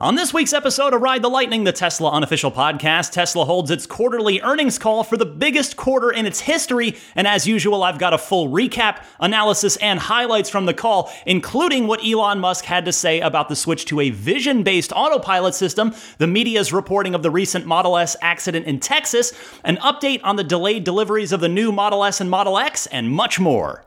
On this week's episode of Ride the Lightning, the Tesla unofficial podcast, Tesla holds its quarterly earnings call for the biggest quarter in its history. And as usual, I've got a full recap, analysis, and highlights from the call, including what Elon Musk had to say about the switch to a vision based autopilot system, the media's reporting of the recent Model S accident in Texas, an update on the delayed deliveries of the new Model S and Model X, and much more.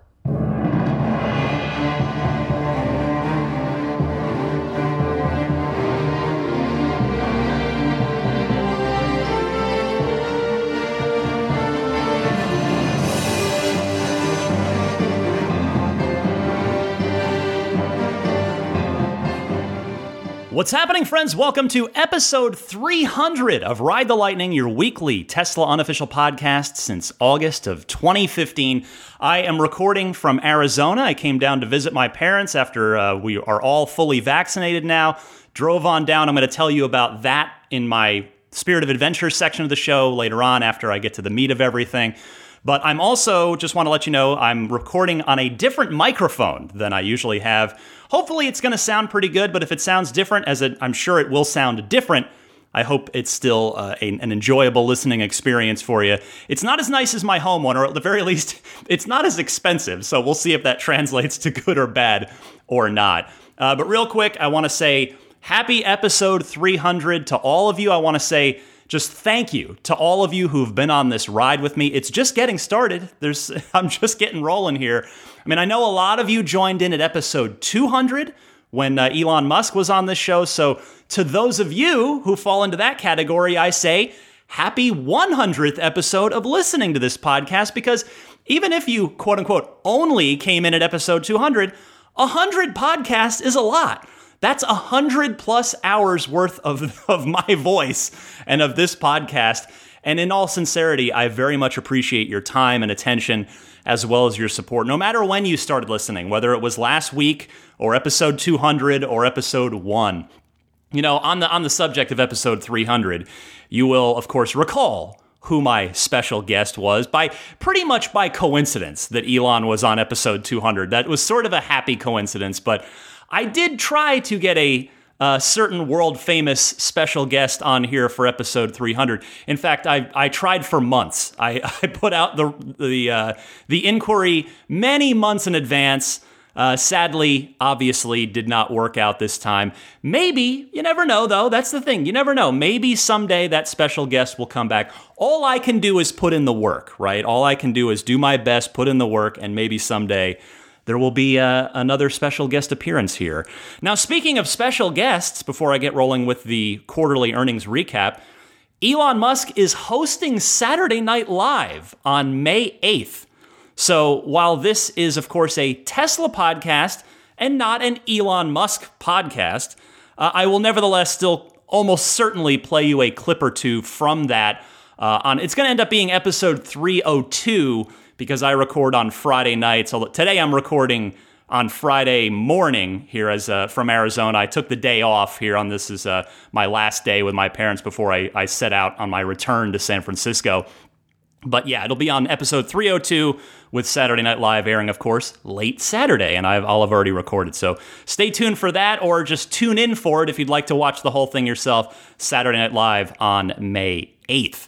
What's happening, friends? Welcome to episode 300 of Ride the Lightning, your weekly Tesla unofficial podcast since August of 2015. I am recording from Arizona. I came down to visit my parents after uh, we are all fully vaccinated now. Drove on down. I'm going to tell you about that in my Spirit of Adventure section of the show later on after I get to the meat of everything. But I'm also just want to let you know I'm recording on a different microphone than I usually have. Hopefully, it's going to sound pretty good, but if it sounds different, as it, I'm sure it will sound different, I hope it's still uh, a, an enjoyable listening experience for you. It's not as nice as my home one, or at the very least, it's not as expensive. So we'll see if that translates to good or bad or not. Uh, but real quick, I want to say happy episode 300 to all of you. I want to say just thank you to all of you who've been on this ride with me. It's just getting started. There's I'm just getting rolling here. I mean, I know a lot of you joined in at episode 200 when uh, Elon Musk was on this show. So to those of you who fall into that category, I say happy 100th episode of listening to this podcast because even if you quote unquote only came in at episode 200, 100 podcasts is a lot. That's a hundred plus hours worth of, of my voice and of this podcast. And in all sincerity, I very much appreciate your time and attention as well as your support, no matter when you started listening, whether it was last week or episode 200 or episode 1. You know, on the on the subject of episode 300, you will of course recall who my special guest was by pretty much by coincidence that Elon was on episode 200. That was sort of a happy coincidence, but I did try to get a uh, certain world famous special guest on here for episode 300. In fact, I, I tried for months. I, I put out the the uh, the inquiry many months in advance. Uh, sadly, obviously, did not work out this time. Maybe, you never know though. That's the thing. You never know. Maybe someday that special guest will come back. All I can do is put in the work, right? All I can do is do my best, put in the work, and maybe someday there will be uh, another special guest appearance here. Now, speaking of special guests, before I get rolling with the quarterly earnings recap, Elon Musk is hosting Saturday Night Live on May 8th. So, while this is, of course, a Tesla podcast and not an Elon Musk podcast, uh, I will nevertheless still almost certainly play you a clip or two from that. Uh, on it's going to end up being episode 302 because I record on Friday nights. Today I'm recording on Friday morning here as uh, from Arizona. I took the day off here on this is uh, my last day with my parents before I, I set out on my return to San Francisco. But yeah, it'll be on episode 302 with Saturday Night Live airing, of course, late Saturday, and I've, I'll have already recorded. So stay tuned for that, or just tune in for it if you'd like to watch the whole thing yourself. Saturday Night Live on May 8th.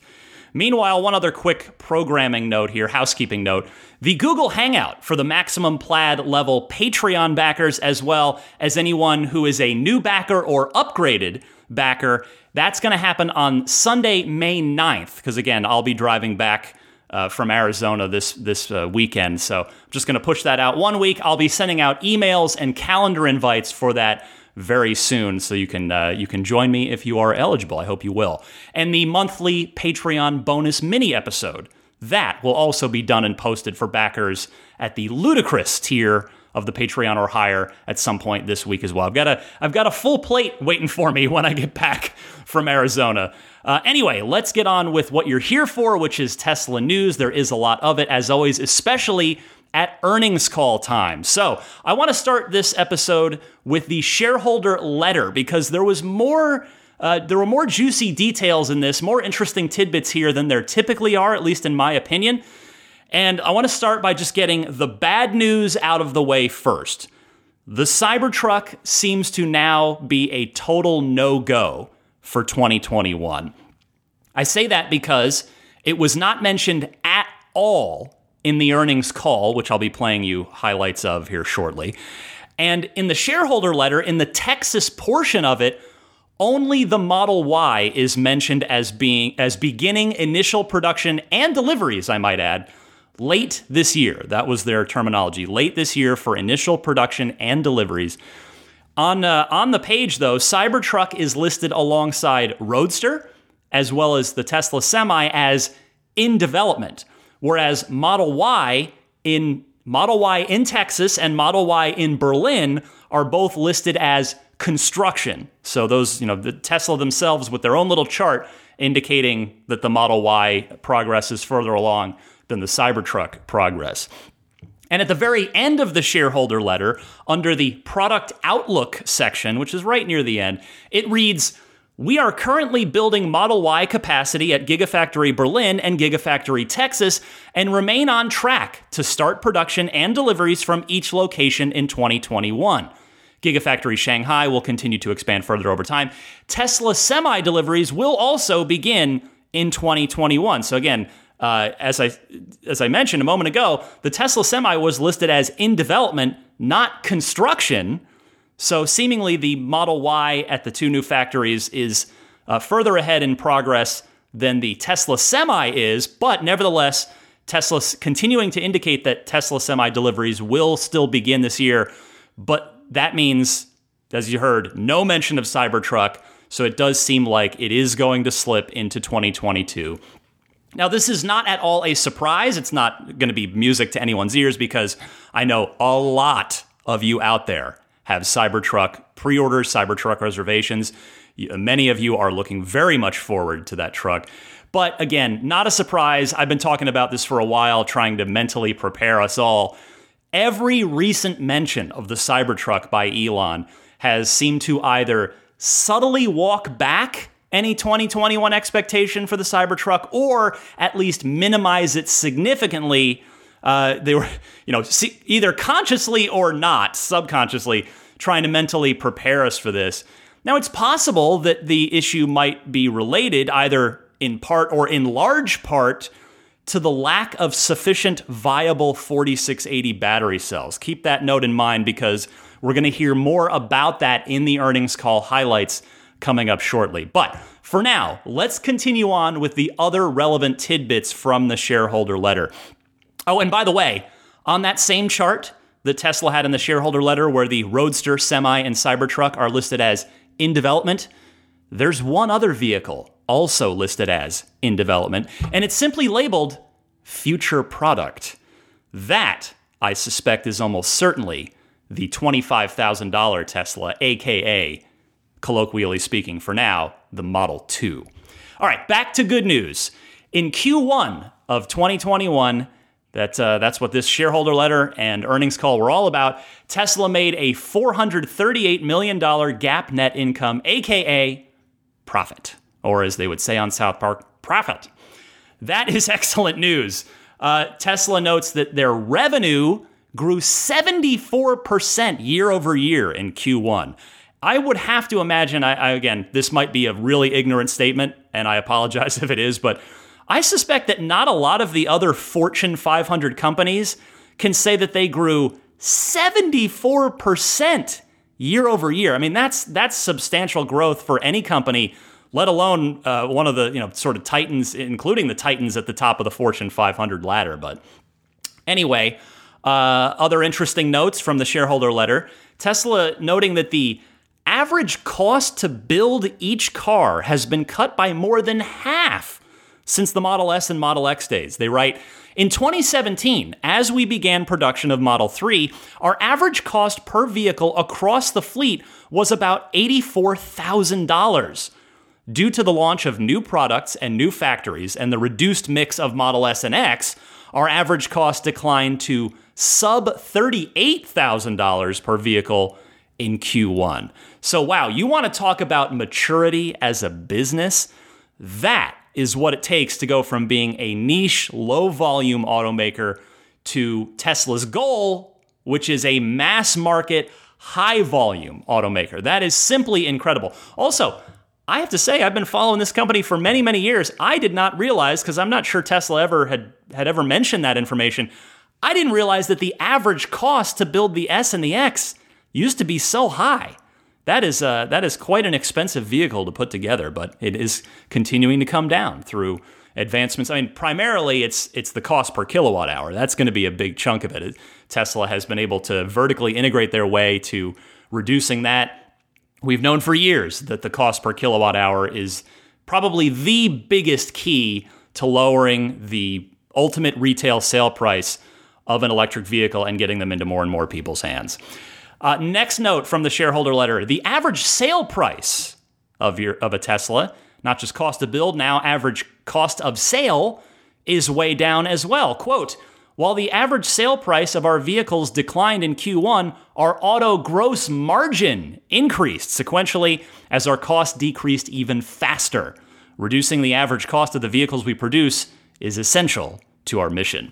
Meanwhile, one other quick programming note here, housekeeping note. The Google Hangout for the Maximum Plaid level Patreon backers, as well as anyone who is a new backer or upgraded backer, that's going to happen on Sunday, May 9th, because again, I'll be driving back. Uh, from Arizona this this uh, weekend, so I'm just going to push that out one week. I'll be sending out emails and calendar invites for that very soon, so you can uh, you can join me if you are eligible. I hope you will. And the monthly Patreon bonus mini episode that will also be done and posted for backers at the ludicrous tier of the Patreon or higher at some point this week as well. I've got a I've got a full plate waiting for me when I get back from Arizona. Uh, anyway, let's get on with what you're here for, which is Tesla news. There is a lot of it, as always, especially at earnings call time. So I want to start this episode with the shareholder letter because there was more. Uh, there were more juicy details in this, more interesting tidbits here than there typically are, at least in my opinion. And I want to start by just getting the bad news out of the way first. the Cybertruck seems to now be a total no go for 2021. I say that because it was not mentioned at all in the earnings call, which I'll be playing you highlights of here shortly. And in the shareholder letter, in the Texas portion of it, only the Model Y is mentioned as being as beginning initial production and deliveries, I might add, late this year. That was their terminology. Late this year for initial production and deliveries. On uh, on the page though, Cybertruck is listed alongside Roadster as well as the Tesla Semi as in development, whereas Model Y in Model Y in Texas and Model Y in Berlin are both listed as construction. So those, you know, the Tesla themselves with their own little chart indicating that the Model Y progress is further along than the Cybertruck progress. And at the very end of the shareholder letter, under the product outlook section, which is right near the end, it reads we are currently building Model Y capacity at Gigafactory Berlin and Gigafactory Texas and remain on track to start production and deliveries from each location in 2021. Gigafactory Shanghai will continue to expand further over time. Tesla semi deliveries will also begin in 2021. So again, uh, as I as I mentioned a moment ago, the Tesla Semi was listed as in development, not construction. So, seemingly, the Model Y at the two new factories is uh, further ahead in progress than the Tesla Semi is, but nevertheless, Tesla's continuing to indicate that Tesla Semi deliveries will still begin this year. But that means, as you heard, no mention of Cybertruck. So it does seem like it is going to slip into 2022. Now, this is not at all a surprise. It's not going to be music to anyone's ears because I know a lot of you out there have Cybertruck pre orders, Cybertruck reservations. Many of you are looking very much forward to that truck. But again, not a surprise. I've been talking about this for a while, trying to mentally prepare us all. Every recent mention of the Cybertruck by Elon has seemed to either subtly walk back any 2021 expectation for the Cybertruck or at least minimize it significantly uh, they were, you know, either consciously or not, subconsciously, trying to mentally prepare us for this. Now, it's possible that the issue might be related either in part or in large part to the lack of sufficient viable 4680 battery cells. Keep that note in mind because we're going to hear more about that in the earnings call highlights coming up shortly. But for now, let's continue on with the other relevant tidbits from the shareholder letter. Oh, and by the way, on that same chart that Tesla had in the shareholder letter where the Roadster, Semi, and Cybertruck are listed as in development, there's one other vehicle also listed as in development, and it's simply labeled future product. That, I suspect, is almost certainly the $25,000 Tesla, aka, colloquially speaking for now, the Model 2. All right, back to good news. In Q1 of 2021, that, uh, that's what this shareholder letter and earnings call were all about. Tesla made a $438 million GAAP net income, aka profit, or as they would say on South Park, profit. That is excellent news. Uh, Tesla notes that their revenue grew 74% year over year in Q1. I would have to imagine, I, I, again, this might be a really ignorant statement, and I apologize if it is, but I suspect that not a lot of the other Fortune 500 companies can say that they grew 74% year over year. I mean, that's that's substantial growth for any company, let alone uh, one of the you know sort of titans, including the titans at the top of the Fortune 500 ladder. But anyway, uh, other interesting notes from the shareholder letter: Tesla noting that the average cost to build each car has been cut by more than half since the Model S and Model X days. They write, in 2017, as we began production of Model 3, our average cost per vehicle across the fleet was about $84,000. Due to the launch of new products and new factories and the reduced mix of Model S and X, our average cost declined to sub $38,000 per vehicle in Q1. So, wow, you want to talk about maturity as a business? That is what it takes to go from being a niche, low volume automaker to Tesla's goal, which is a mass market, high volume automaker. That is simply incredible. Also, I have to say, I've been following this company for many, many years. I did not realize, because I'm not sure Tesla ever had, had ever mentioned that information. I didn't realize that the average cost to build the S and the X used to be so high. That is, uh, that is quite an expensive vehicle to put together, but it is continuing to come down through advancements. I mean, primarily it's it's the cost per kilowatt hour. That's going to be a big chunk of it. Tesla has been able to vertically integrate their way to reducing that We've known for years that the cost per kilowatt hour is probably the biggest key to lowering the ultimate retail sale price of an electric vehicle and getting them into more and more people's hands. Uh, next note from the shareholder letter the average sale price of, your, of a Tesla, not just cost to build, now average cost of sale is way down as well. Quote, while the average sale price of our vehicles declined in Q1, our auto gross margin increased sequentially as our cost decreased even faster. Reducing the average cost of the vehicles we produce is essential to our mission.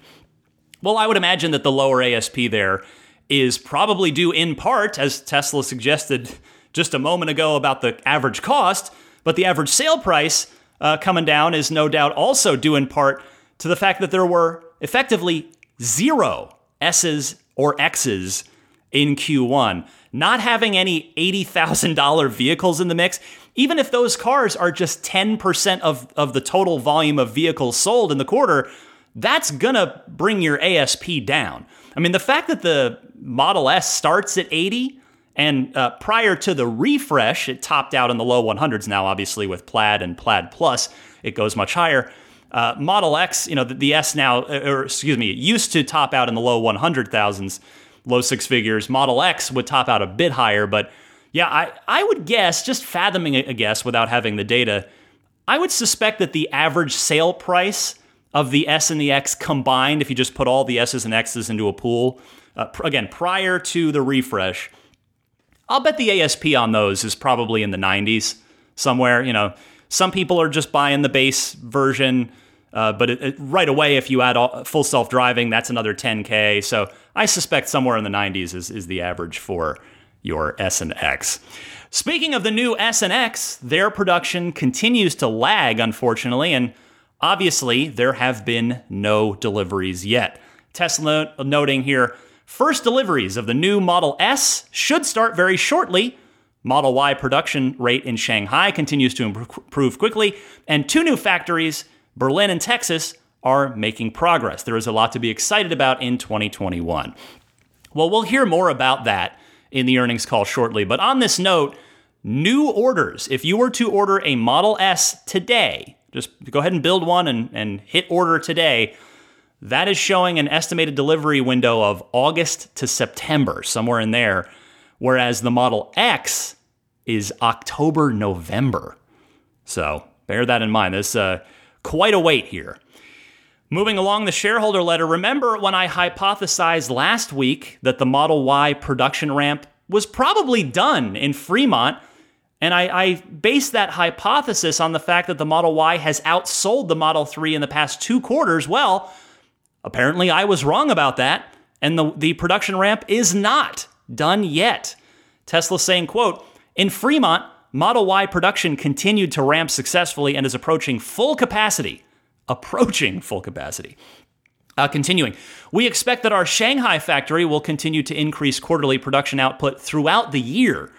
Well, I would imagine that the lower ASP there is probably due in part, as Tesla suggested just a moment ago about the average cost, but the average sale price uh, coming down is no doubt also due in part to the fact that there were effectively zero S's or X's in Q1. Not having any $80,000 vehicles in the mix, even if those cars are just 10% of, of the total volume of vehicles sold in the quarter, that's gonna bring your ASP down. I mean, the fact that the Model S starts at 80 and uh, prior to the refresh, it topped out in the low 100s. Now, obviously, with Plaid and Plaid Plus, it goes much higher. Uh, Model X, you know, the, the, S now, or excuse me, it used to top out in the low 100,000s, low six figures. Model X would top out a bit higher, but yeah, I, I would guess, just fathoming a guess without having the data, I would suspect that the average sale price of the S and the X combined, if you just put all the S's and X's into a pool, uh, pr- again, prior to the refresh, I'll bet the ASP on those is probably in the 90s somewhere. You know, some people are just buying the base version. Uh, but it, it, right away, if you add all, full self driving, that's another 10K. So I suspect somewhere in the 90s is, is the average for your S and X. Speaking of the new S and X, their production continues to lag, unfortunately, and obviously there have been no deliveries yet. Tesla noting here first deliveries of the new Model S should start very shortly. Model Y production rate in Shanghai continues to improve quickly, and two new factories Berlin and Texas are making progress. There is a lot to be excited about in 2021. Well, we'll hear more about that in the earnings call shortly. But on this note, new orders. If you were to order a Model S today, just go ahead and build one and, and hit order today. That is showing an estimated delivery window of August to September, somewhere in there. Whereas the Model X is October, November. So bear that in mind. This uh, Quite a wait here. Moving along the shareholder letter, remember when I hypothesized last week that the Model Y production ramp was probably done in Fremont? And I, I based that hypothesis on the fact that the Model Y has outsold the Model 3 in the past two quarters. Well, apparently I was wrong about that, and the, the production ramp is not done yet. Tesla saying, quote, in Fremont, Model Y production continued to ramp successfully and is approaching full capacity. Approaching full capacity. Uh, continuing, we expect that our Shanghai factory will continue to increase quarterly production output throughout the year.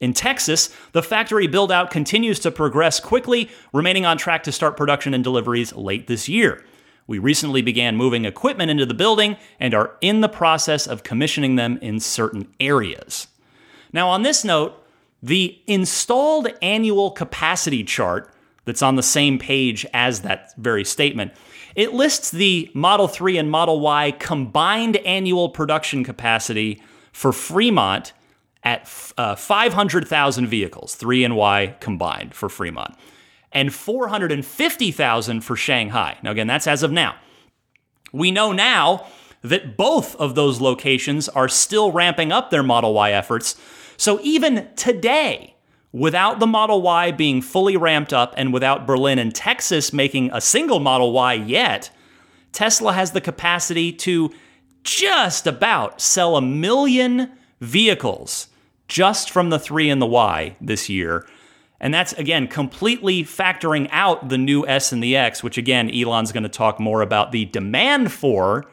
In Texas, the factory build out continues to progress quickly, remaining on track to start production and deliveries late this year. We recently began moving equipment into the building and are in the process of commissioning them in certain areas. Now, on this note, the installed annual capacity chart that's on the same page as that very statement, it lists the Model 3 and Model Y combined annual production capacity for Fremont at uh, 500,000 vehicles, 3 and Y combined for Fremont, and 450,000 for Shanghai. Now, again, that's as of now. We know now that both of those locations are still ramping up their Model Y efforts so even today, without the Model Y being fully ramped up and without Berlin and Texas making a single Model Y yet, Tesla has the capacity to just about sell a million vehicles just from the 3 and the Y this year. And that's, again, completely factoring out the new S and the X, which, again, Elon's going to talk more about the demand for,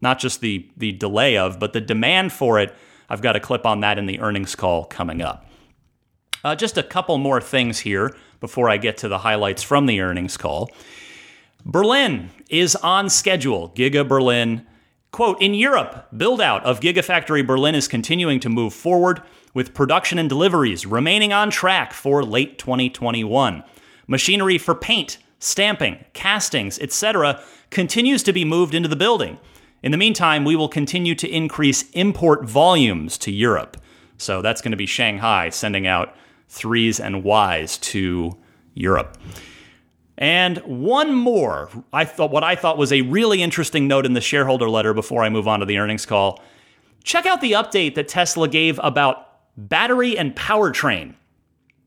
not just the, the delay of, but the demand for it. I've got a clip on that in the earnings call coming up. Uh, just a couple more things here before I get to the highlights from the earnings call. Berlin is on schedule. Giga Berlin. Quote In Europe, build out of Gigafactory Berlin is continuing to move forward with production and deliveries remaining on track for late 2021. Machinery for paint, stamping, castings, etc., continues to be moved into the building. In the meantime, we will continue to increase import volumes to Europe. So that's going to be Shanghai sending out threes and Ys to Europe. And one more, I thought what I thought was a really interesting note in the shareholder letter before I move on to the earnings call. Check out the update that Tesla gave about battery and powertrain.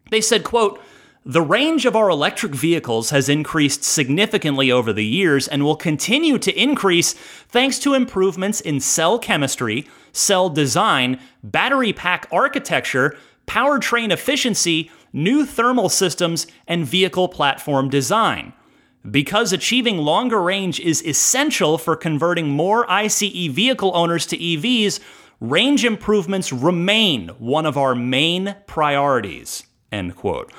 They said, quote, the range of our electric vehicles has increased significantly over the years and will continue to increase thanks to improvements in cell chemistry, cell design, battery pack architecture, powertrain efficiency, new thermal systems, and vehicle platform design. Because achieving longer range is essential for converting more ICE vehicle owners to EVs, range improvements remain one of our main priorities. End quote.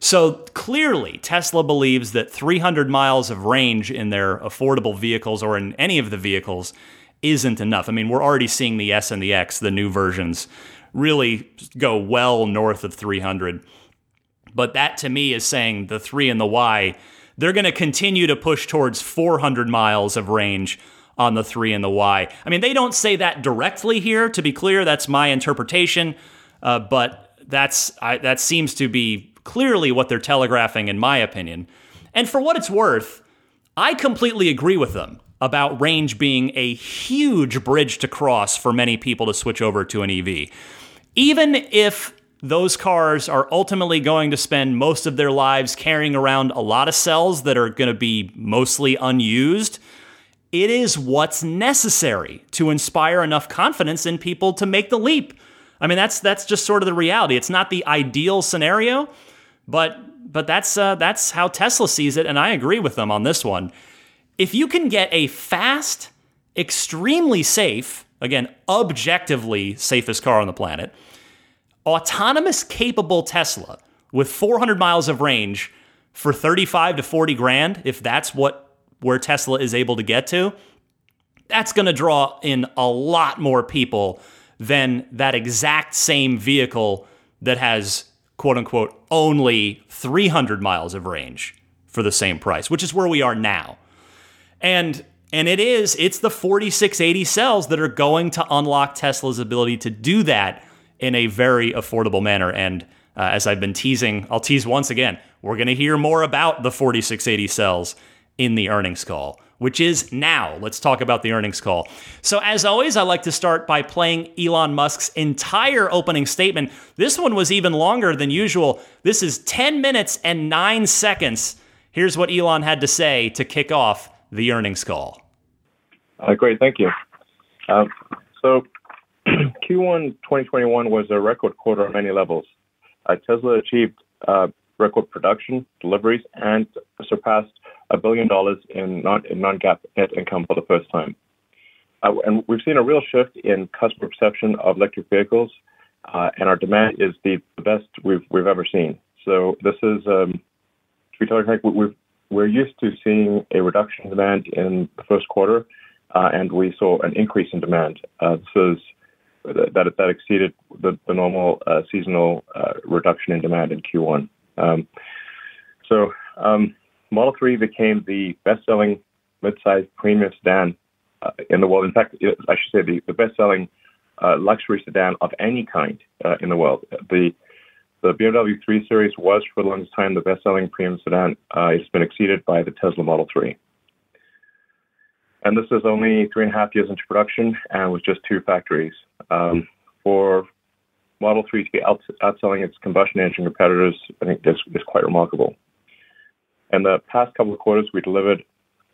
So clearly, Tesla believes that 300 miles of range in their affordable vehicles or in any of the vehicles isn't enough. I mean, we're already seeing the S and the X, the new versions, really go well north of 300. But that to me is saying the 3 and the Y, they're going to continue to push towards 400 miles of range on the 3 and the Y. I mean, they don't say that directly here, to be clear. That's my interpretation. Uh, but that's I, that seems to be clearly what they're telegraphing, in my opinion. And for what it's worth, I completely agree with them about range being a huge bridge to cross for many people to switch over to an EV. Even if those cars are ultimately going to spend most of their lives carrying around a lot of cells that are going to be mostly unused, it is what's necessary to inspire enough confidence in people to make the leap. I mean, that's that's just sort of the reality. It's not the ideal scenario, but but that's uh, that's how Tesla sees it, and I agree with them on this one. If you can get a fast, extremely safe, again, objectively safest car on the planet, autonomous capable Tesla with 400 miles of range for 35 to 40 grand, if that's what where Tesla is able to get to, that's going to draw in a lot more people than that exact same vehicle that has quote unquote only 300 miles of range for the same price, which is where we are now. And and it is it's the 4680 cells that are going to unlock Tesla's ability to do that in a very affordable manner and uh, as I've been teasing, I'll tease once again. We're going to hear more about the 4680 cells in the earnings call, which is now. Let's talk about the earnings call. So, as always, I like to start by playing Elon Musk's entire opening statement. This one was even longer than usual. This is 10 minutes and 9 seconds. Here's what Elon had to say to kick off the earnings call. Uh, great, thank you. Um, so, Q1 2021 was a record quarter on many levels. Uh, Tesla achieved uh, record production, deliveries, and surpassed a billion dollars in non in non-GAAP net income for the first time. Uh, and we've seen a real shift in customer perception of electric vehicles, uh, and our demand is the, best we've ever seen. So this is um, to be totally we've we're used to seeing a reduction in demand in the first quarter, uh, and we saw an increase in demand. That exceeded the, normal seasonal reduction in demand in Q1. Model 3 became the best-selling mid-sized premium sedan uh, in the world. In fact, I should say the, the best-selling uh, luxury sedan of any kind uh, in the world. The the BMW 3 Series was for the longest time the best-selling premium sedan. Uh, it's been exceeded by the Tesla Model 3. And this is only three and a half years into production and with just two factories. Um, for Model 3 to be out, outselling its combustion engine competitors, I think is, is quite remarkable. In the past couple of quarters, we delivered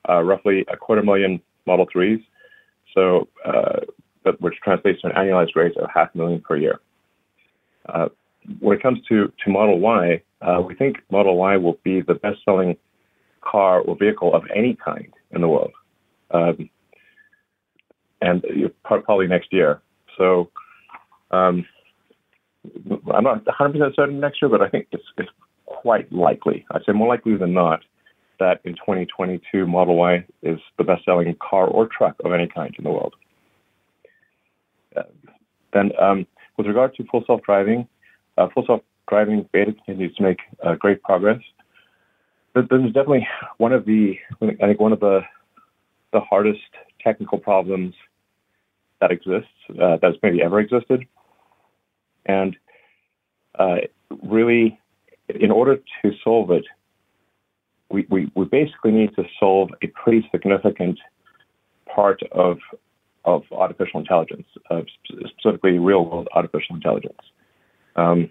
uh, roughly a quarter million Model 3s, so uh, which translates to an annualized rate of half a million per year. Uh, when it comes to, Model Y, we think Model Y will be the best selling car or vehicle of any kind in the world. Um, and probably next year. So um, I'm not 100% certain next year, but I think it's, it's quite likely. I'd say more likely than not that in 2022 Model Y is the best-selling car or truck of any kind in the world. Uh, then, um, with regard to full self-driving, uh, full self-driving beta continues to make uh, great progress. But this is definitely one of the, I think, one of the the hardest technical problems that exists, uh, that's maybe ever existed. And uh, really, in order to solve it, we, we, we basically need to solve a pretty significant part of of artificial intelligence, uh, specifically real world artificial intelligence. Um,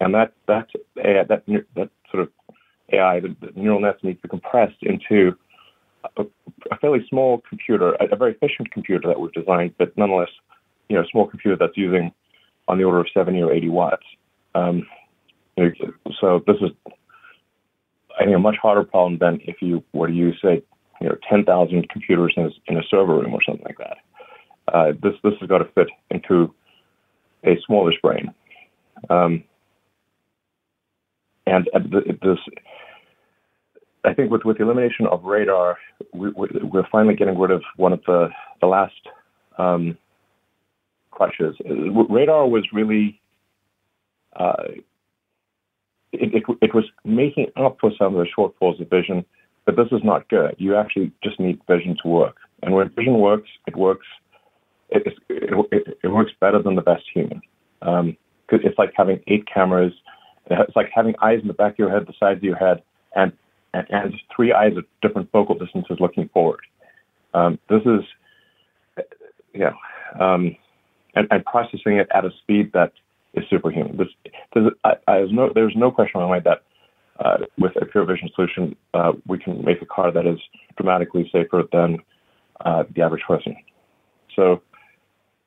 and that that that that sort of AI, the, the neural nets need to be compressed into a, a fairly small computer, a, a, very efficient computer that we've designed, but nonetheless, you know, a small computer that's using on the order of 70 or 80 watts. Um, so this is, I think, a much harder problem than if you were to use, say, you know, 10,000 computers in a, in a server room or something like that. Uh, this this has got to fit into a smallish brain. Um, and uh, this I think with, with the elimination of radar, we, are finally getting rid of one of the, the last um, crutches. Radar was really, uh, it, it, it, was making up for some of the shortfalls of vision, but this is not good. You actually just need vision to work. And when vision works, it works, it, it, it works better than the best human. Um, it's like having eight cameras. It's like having eyes in the back of your head, the sides of your head, and and, and three eyes at different focal distances looking forward. Um, this is, yeah, um, and, and, processing it at a speed that is superhuman. This I, I, there's, no, there's no question in my mind that uh, with a pure vision solution, uh, we can make a car that is dramatically safer than uh, the average person. So,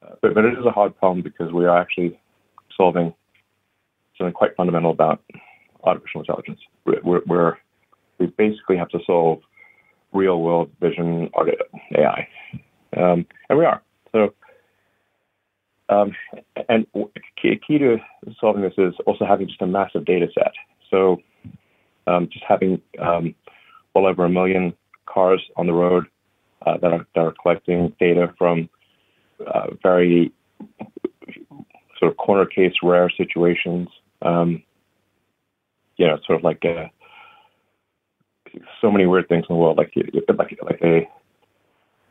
uh, but, but, it is a hard problem because we are actually solving something quite fundamental about artificial intelligence. We're, we're we basically have to solve real world vision AI. Um, and we are. So, um, and key, key, to solving this is also having just a massive data set. So, um, just having um, well over a million cars on the road uh, that, are, that are collecting data from uh, very sort of corner case rare situations. Um, you know, sort of like a, so many weird things in the world, like like like a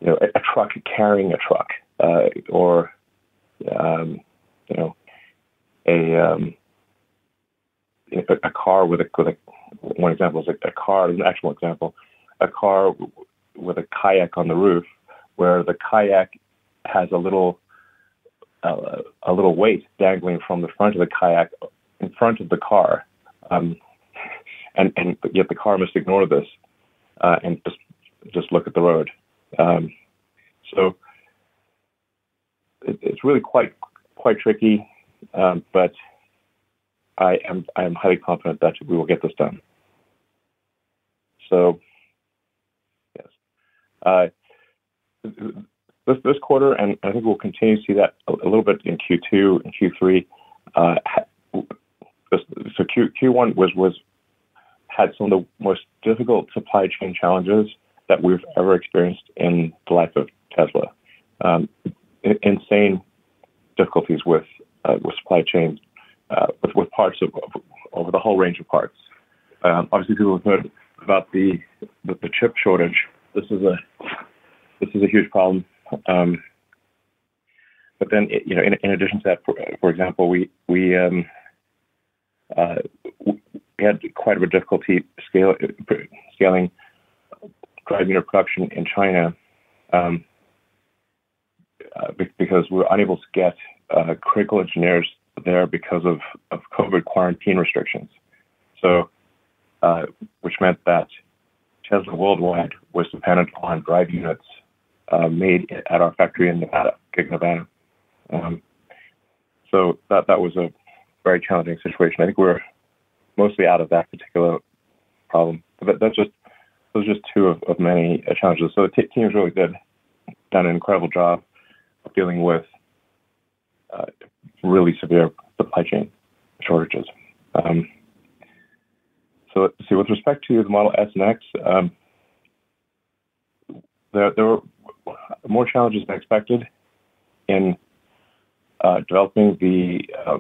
you know a, truck carrying a truck, uh, or um, you know a um, a, car with a with a one example is a, a car, an actual example, a car with a kayak on the roof, where the kayak has a little uh, a little weight dangling from the front of the kayak in front of the car. Um, and and yet the car must ignore this uh, and just just look at the road. Um, so it, it's really quite quite tricky, um, but I am I am highly confident that we will get this done. So yes, uh, this this quarter, and I think we'll continue to see that a, a little bit in Q2 and Q3. Uh, so Q, Q1 was was had some of the most difficult supply chain challenges that we've ever experienced in the life of Tesla. Um, insane difficulties with uh, with supply chain, uh, with, with parts of, of, over the whole range of parts. Um, obviously, people have heard about the, the, the chip shortage. This is a this is a huge problem. Um, but then, you know, in, in, addition to that, for, for example, we we um, uh, we had quite a difficulty scale, scaling drive unit production in China um, uh, because we were unable to get uh, critical engineers there because of, of COVID quarantine restrictions. So, uh, which meant that Tesla worldwide was dependent on drive units uh, made at our factory in Nevada, Gig, Nevada. Um, so that that was a very challenging situation. I think we're mostly out of that particular problem. But that's just those are just two of, of many uh, challenges. So the t- team is really good, done an incredible job dealing with uh, really severe supply chain shortages. Um, so let's see. With respect to the Model S and X, um, there, there were more challenges than expected in uh, developing the uh,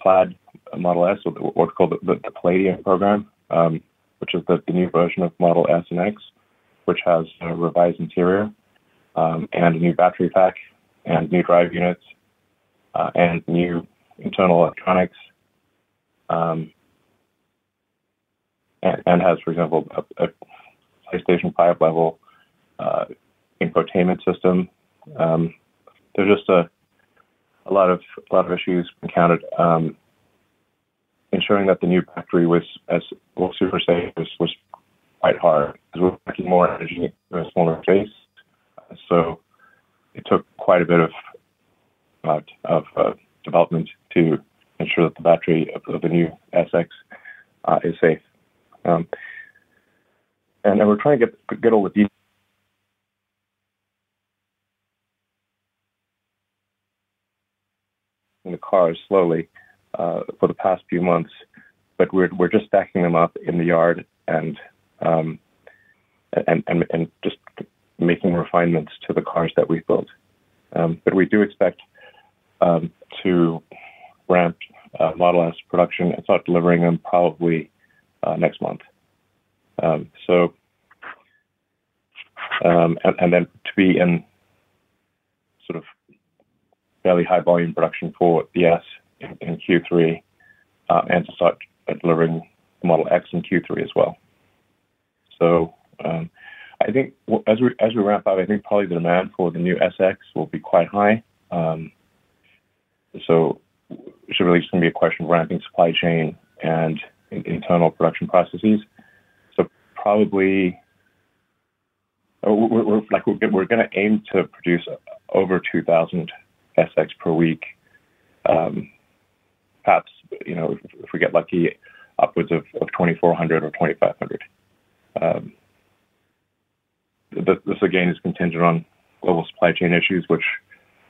Plaid Model S, or what's called the, the, Palladium program, um, which is the, the, new version of Model S and X, which has a revised interior um, and a new battery pack and new drive units uh, and new internal electronics. Um, and, and, has, for example, a, a PlayStation 5 level uh, infotainment system. Um, there's just a, a lot of a lot of issues encountered. Um, ensuring that the new factory was as well super safe was, was quite hard because we're packing more energy in a smaller space. So it took quite a bit of uh, of uh, development to ensure that the battery of, of the new SX uh, is safe. Um, and, and, we're trying to get get all the details in the cars slowly uh, for the past few months, but we're we're just stacking them up in the yard and um, and, and and just making refinements to the cars that we've built. Um, but we do expect um, to ramp uh, Model S production and start delivering them probably uh, next month. Um, so, um, and, and, then to be in sort of fairly high volume production for the S in, in Q3, uh, and to start delivering Model X in Q3 as well. So, um, I think as we as we ramp up, I think probably the demand for the new SX will be quite high. Um, so it's really just going to be a question of ramping supply chain and internal production processes. So probably uh, we're, we're like we're, we're going to aim to produce over 2,000 SX per week. Um, perhaps you know if, if, we get lucky, upwards of, of 2,400 or 2,500. Um, this again is contingent on global supply chain issues, which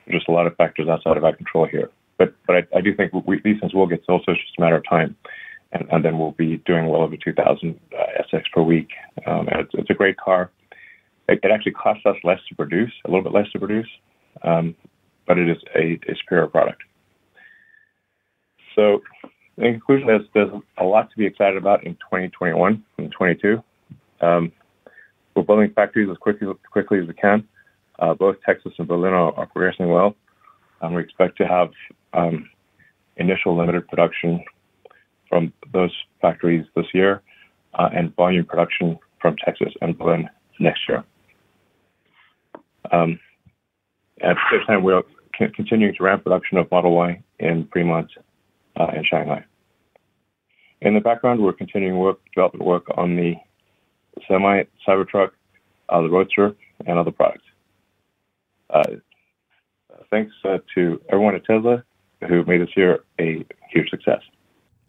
just a lot of factors outside of our control here. But but I, I do think we, these things will get sold, so it's just a matter of time. And, and then we'll be doing well over 2,000 uh, SX per week. Um, and it's, it's, a great car. It, it, actually costs us less to produce, a little bit less to produce, um, but it is a, a, superior product. So, in conclusion, there's, there's a lot to be excited about in 2021 and 22. Um, we're building factories as quickly, quickly as we can. Uh, both Texas and Berlin are, are progressing well. and we expect to have um, initial limited production from those factories this year uh, and volume production from Texas and Berlin next year. Um, at the same time, we're continuing to ramp production of Model Y in Fremont uh, and Shanghai. In the background, we're continuing work, development work on the Semi, Cybertruck, uh, the Roadster, and other products. Uh, thanks uh, to everyone at Tesla who made this year a huge success.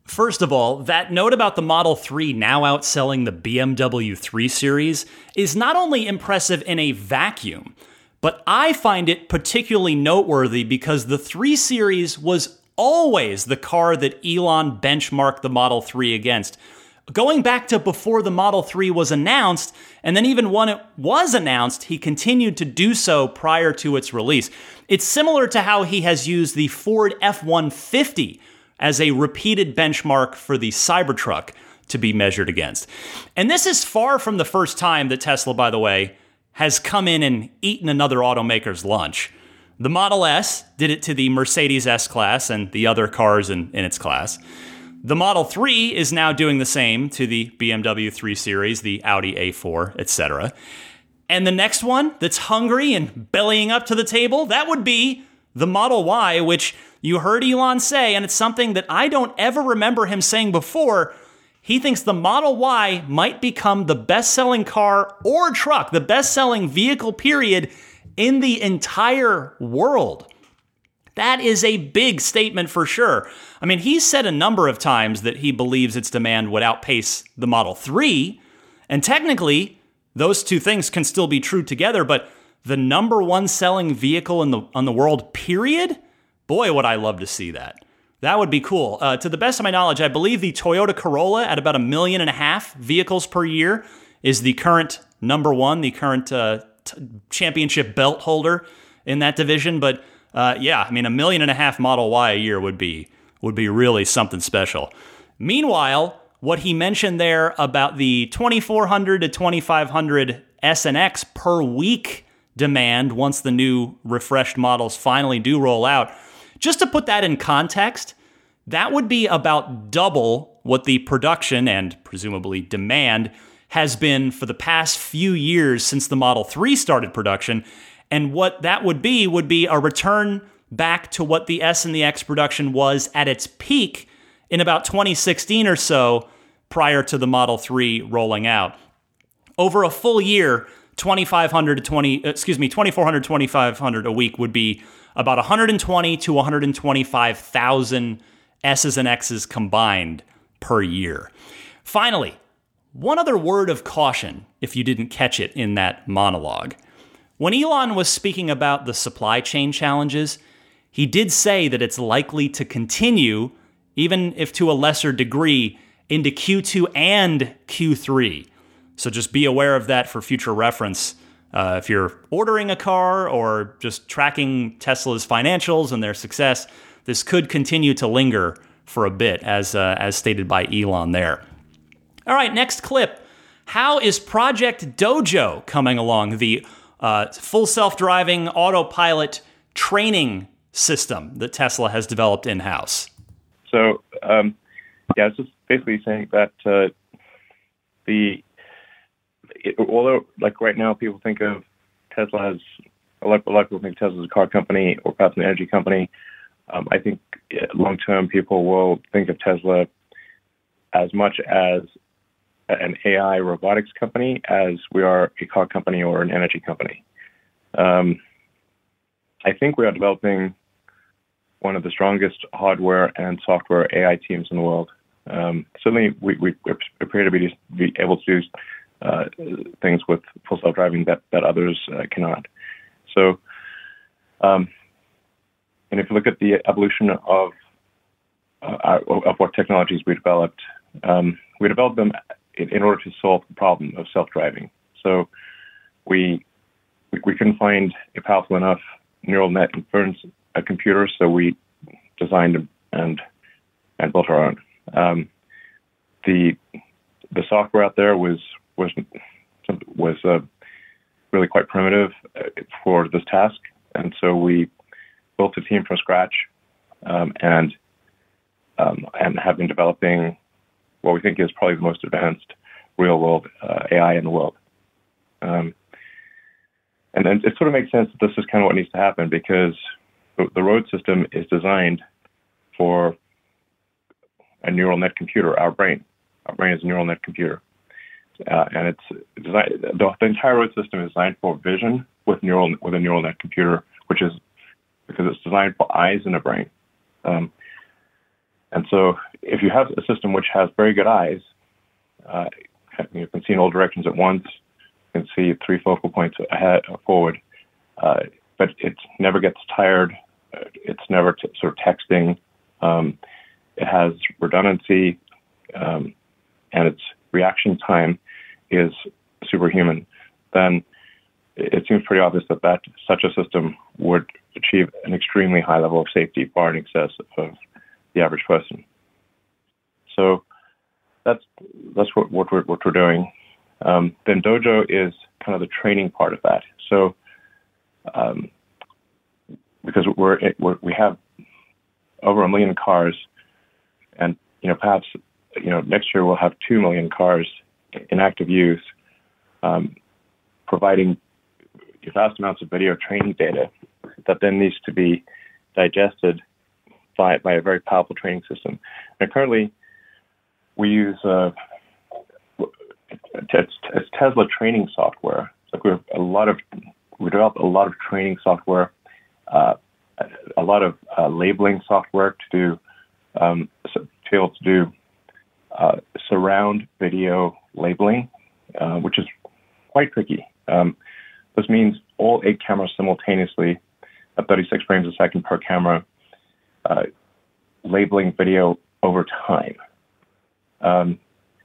First of all, that note about the Model 3 now outselling the BMW 3 Series is not only impressive in a vacuum, but I find it particularly noteworthy because the 3 Series was always the car that Elon benchmarked the Model 3 against going back to before the Model 3 was announced, and then even when it was announced, he continued to do so prior to its release. It's similar to how he has used the Ford F 150 as a repeated benchmark for the Cybertruck to be measured against. And this is far from the first time that Tesla, by the way, has come in and eaten another automaker's lunch. The Model S did it to the Mercedes S Class and the other cars in, in its class. The Model 3 is now doing the same to the BMW 3 Series, the Audi A4, etc. And the next one that's hungry and bellying up to the table, that would be the Model Y, which you heard Elon say, and it's something that I don't ever remember him saying before. He thinks the Model Y might become the best selling car or truck, the best selling vehicle, period, in the entire world. That is a big statement for sure. I mean, he's said a number of times that he believes its demand would outpace the Model 3. And technically, those two things can still be true together, but the number one selling vehicle in the on the world, period, boy, would I love to see that. That would be cool. Uh, to the best of my knowledge, I believe the Toyota Corolla at about a million and a half vehicles per year is the current number one, the current uh, t- championship belt holder in that division. But uh, yeah, I mean, a million and a half Model Y a year would be would be really something special. Meanwhile, what he mentioned there about the 2400 to 2500 S and X per week demand once the new refreshed models finally do roll out. Just to put that in context, that would be about double what the production and presumably demand has been for the past few years since the Model 3 started production. And what that would be would be a return back to what the S and the X production was at its peak in about 2016 or so prior to the Model 3 rolling out. Over a full year, 2500 to 20 uh, excuse me 2400 2500 a week would be about 120 to 125,000 S's and X's combined per year. Finally, one other word of caution if you didn't catch it in that monologue. When Elon was speaking about the supply chain challenges, he did say that it's likely to continue, even if to a lesser degree, into Q2 and Q3. So just be aware of that for future reference. Uh, if you're ordering a car or just tracking Tesla's financials and their success, this could continue to linger for a bit, as uh, as stated by Elon there. All right, next clip. How is Project Dojo coming along? The uh, full self driving autopilot training system that Tesla has developed in house. So, um, yeah, it's just basically saying that uh, the it, although like right now people think of Tesla as a lot, a lot of people think Tesla is a car company or perhaps an energy company. Um, I think long term people will think of Tesla as much as an AI robotics company as we are a car company or an energy company. Um, I think we are developing one of the strongest hardware and software AI teams in the world. Um, certainly, we, we, appear to be, be able to do uh, things with full self-driving that, that others uh, cannot. So, um, and if you look at the evolution of uh, of what technologies we developed, um, we developed them in, in, order to solve the problem of self-driving. So, we we couldn't find a powerful enough neural net inference a computer, so we designed and and built our own. Um, the the software out there was was was uh, really quite primitive uh, for this task, and so we built a team from scratch, um, and um, and have been developing what we think is probably the most advanced real world uh, AI in the world. Um, and then it sort of makes sense that this is kind of what needs to happen because the road system is designed for a neural net computer, our brain. Our brain is a neural net computer. Uh, and it's designed, the, the, entire road system is designed for vision with neural with a neural net computer, which is because it's designed for eyes and a brain. Um, and so, if you have a system which has very good eyes, uh, you can see in all directions at once. You can see three focal points ahead forward, uh, but it never gets tired. It's never t- sort of texting. Um, it has redundancy, um, and its reaction time is superhuman, then it seems pretty obvious that, that such a system would achieve an extremely high level of safety, far in excess of the average person. So that's that's what, what we're what we're doing. Um, then Dojo is kind of the training part of that. So um, because we're, we're we have over a million cars, and you know perhaps you know next year we'll have two million cars in active use, um, providing vast amounts of video training data that then needs to be digested by, by a very powerful training system. And currently, we use uh, it's, Tesla training software. We have a lot of we developed a lot of training software, uh, a lot of uh, labeling software to do um, to be able to do uh, surround video labeling, uh, which is quite tricky. Um, this means all eight cameras simultaneously at 36 frames a second per camera, uh, labeling video over time. Um,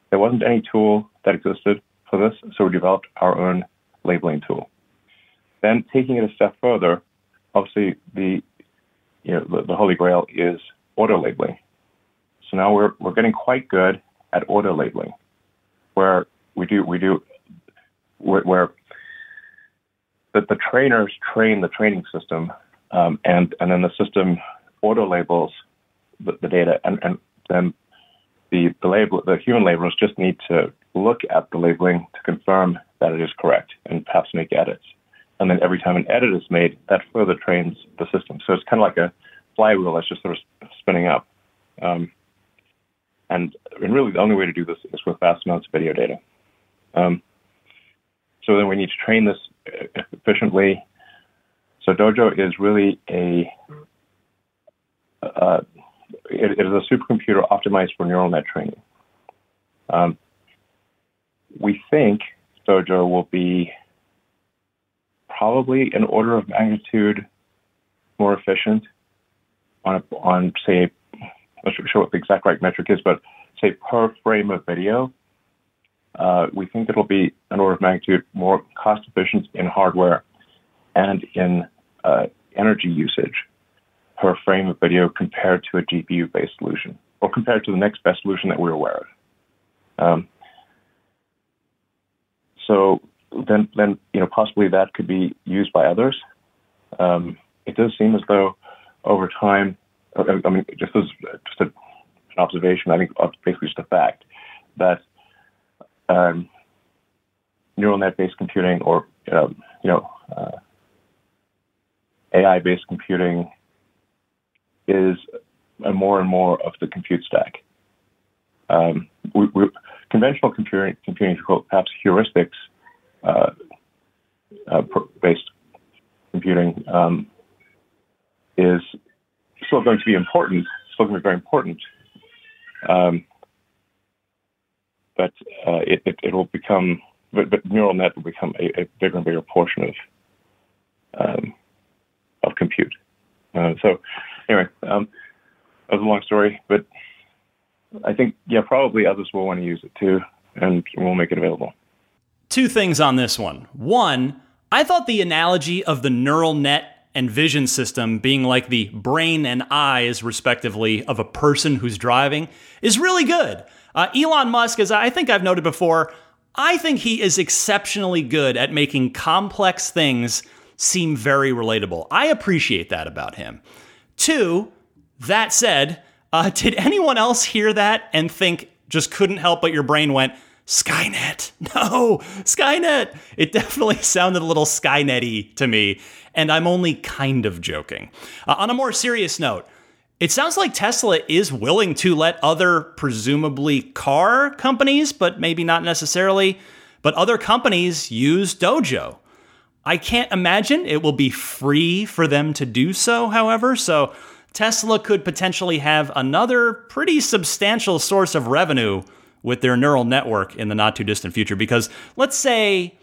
there wasn't any tool that existed for this, so we developed our own labeling tool. Then taking it a step further, obviously the you know the, the holy grail is auto labeling. So now we're we're getting quite good at auto labeling, where we do we do where, where the, the trainers train the training system, um, and and then the system auto labels the, the data, and, and then the the label the human labelers just need to look at the labeling to confirm that it is correct and perhaps make edits. And then every time an edit is made, that further trains the system. So it's kind of like a flywheel that's just sort of spinning up. Um, and, and really, the only way to do this is with vast amounts of video data. Um, so then we need to train this efficiently. So Dojo is really a uh, it, it is a supercomputer optimized for neural net training. Um, we think Dojo will be probably an order of magnitude more efficient on, a, on say, I'm not sure what the exact right metric is, but say per frame of video, uh, we think it'll be an order of magnitude more cost efficient in hardware and in uh, energy usage per frame of video compared to a GPU based solution or compared to the next best solution that we're aware of. Um, so then, then you know, possibly that could be used by others. Um, it does seem as though over time, I mean, just as just a, an observation, I think basically just a fact that um, neural net-based computing or uh, you know uh, AI-based computing is more and more of the compute stack. Um, we, we, conventional computing, computing perhaps heuristics uh, uh, based computing um, is still going to be important, still going to be very important. Um, but uh, it, it, it, will become, but, but, neural net will become a, a bigger and bigger portion of um, of compute. Uh, so anyway, um, that was a long story, but I think yeah, probably others will want to use it too, and we'll make it available. Two things on this one. One, I thought the analogy of the neural net and vision system being like the brain and eyes, respectively, of a person who's driving is really good. Uh, Elon Musk, as I think I've noted before, I think he is exceptionally good at making complex things seem very relatable. I appreciate that about him. Two, that said, uh, did anyone else hear that and think just couldn't help but your brain went, Skynet. No, Skynet. It definitely sounded a little Skynetty to me, and I'm only kind of joking. Uh, on a more serious note, it sounds like Tesla is willing to let other, presumably car companies, but maybe not necessarily, but other companies use Dojo. I can't imagine it will be free for them to do so, however, so Tesla could potentially have another pretty substantial source of revenue with their neural network in the not too distant future. Because let's say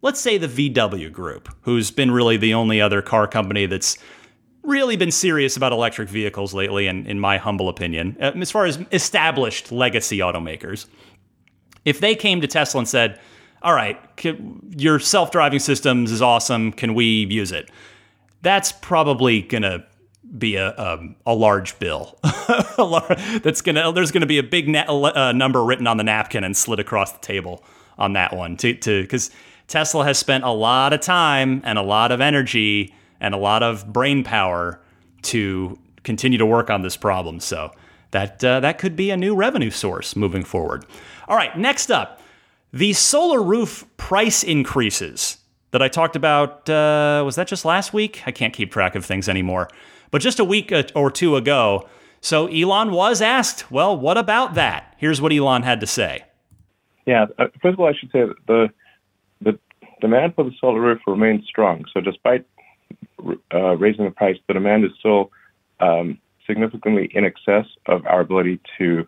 let's say the VW group who's been really the only other car company that's really been serious about electric vehicles lately and in my humble opinion uh, as far as established legacy automakers if they came to Tesla and said all right your self-driving systems is awesome can we use it? That's probably going to be a um, a large bill. That's gonna there's gonna be a big na- uh, number written on the napkin and slid across the table on that one to because Tesla has spent a lot of time and a lot of energy and a lot of brain power to continue to work on this problem. So that uh, that could be a new revenue source moving forward. All right, next up, the solar roof price increases that I talked about. Uh, was that just last week? I can't keep track of things anymore but just a week or two ago. So Elon was asked, well, what about that? Here's what Elon had to say. Yeah, uh, first of all, I should say that the the demand for the solar roof remains strong. So despite uh, raising the price, the demand is still um, significantly in excess of our ability to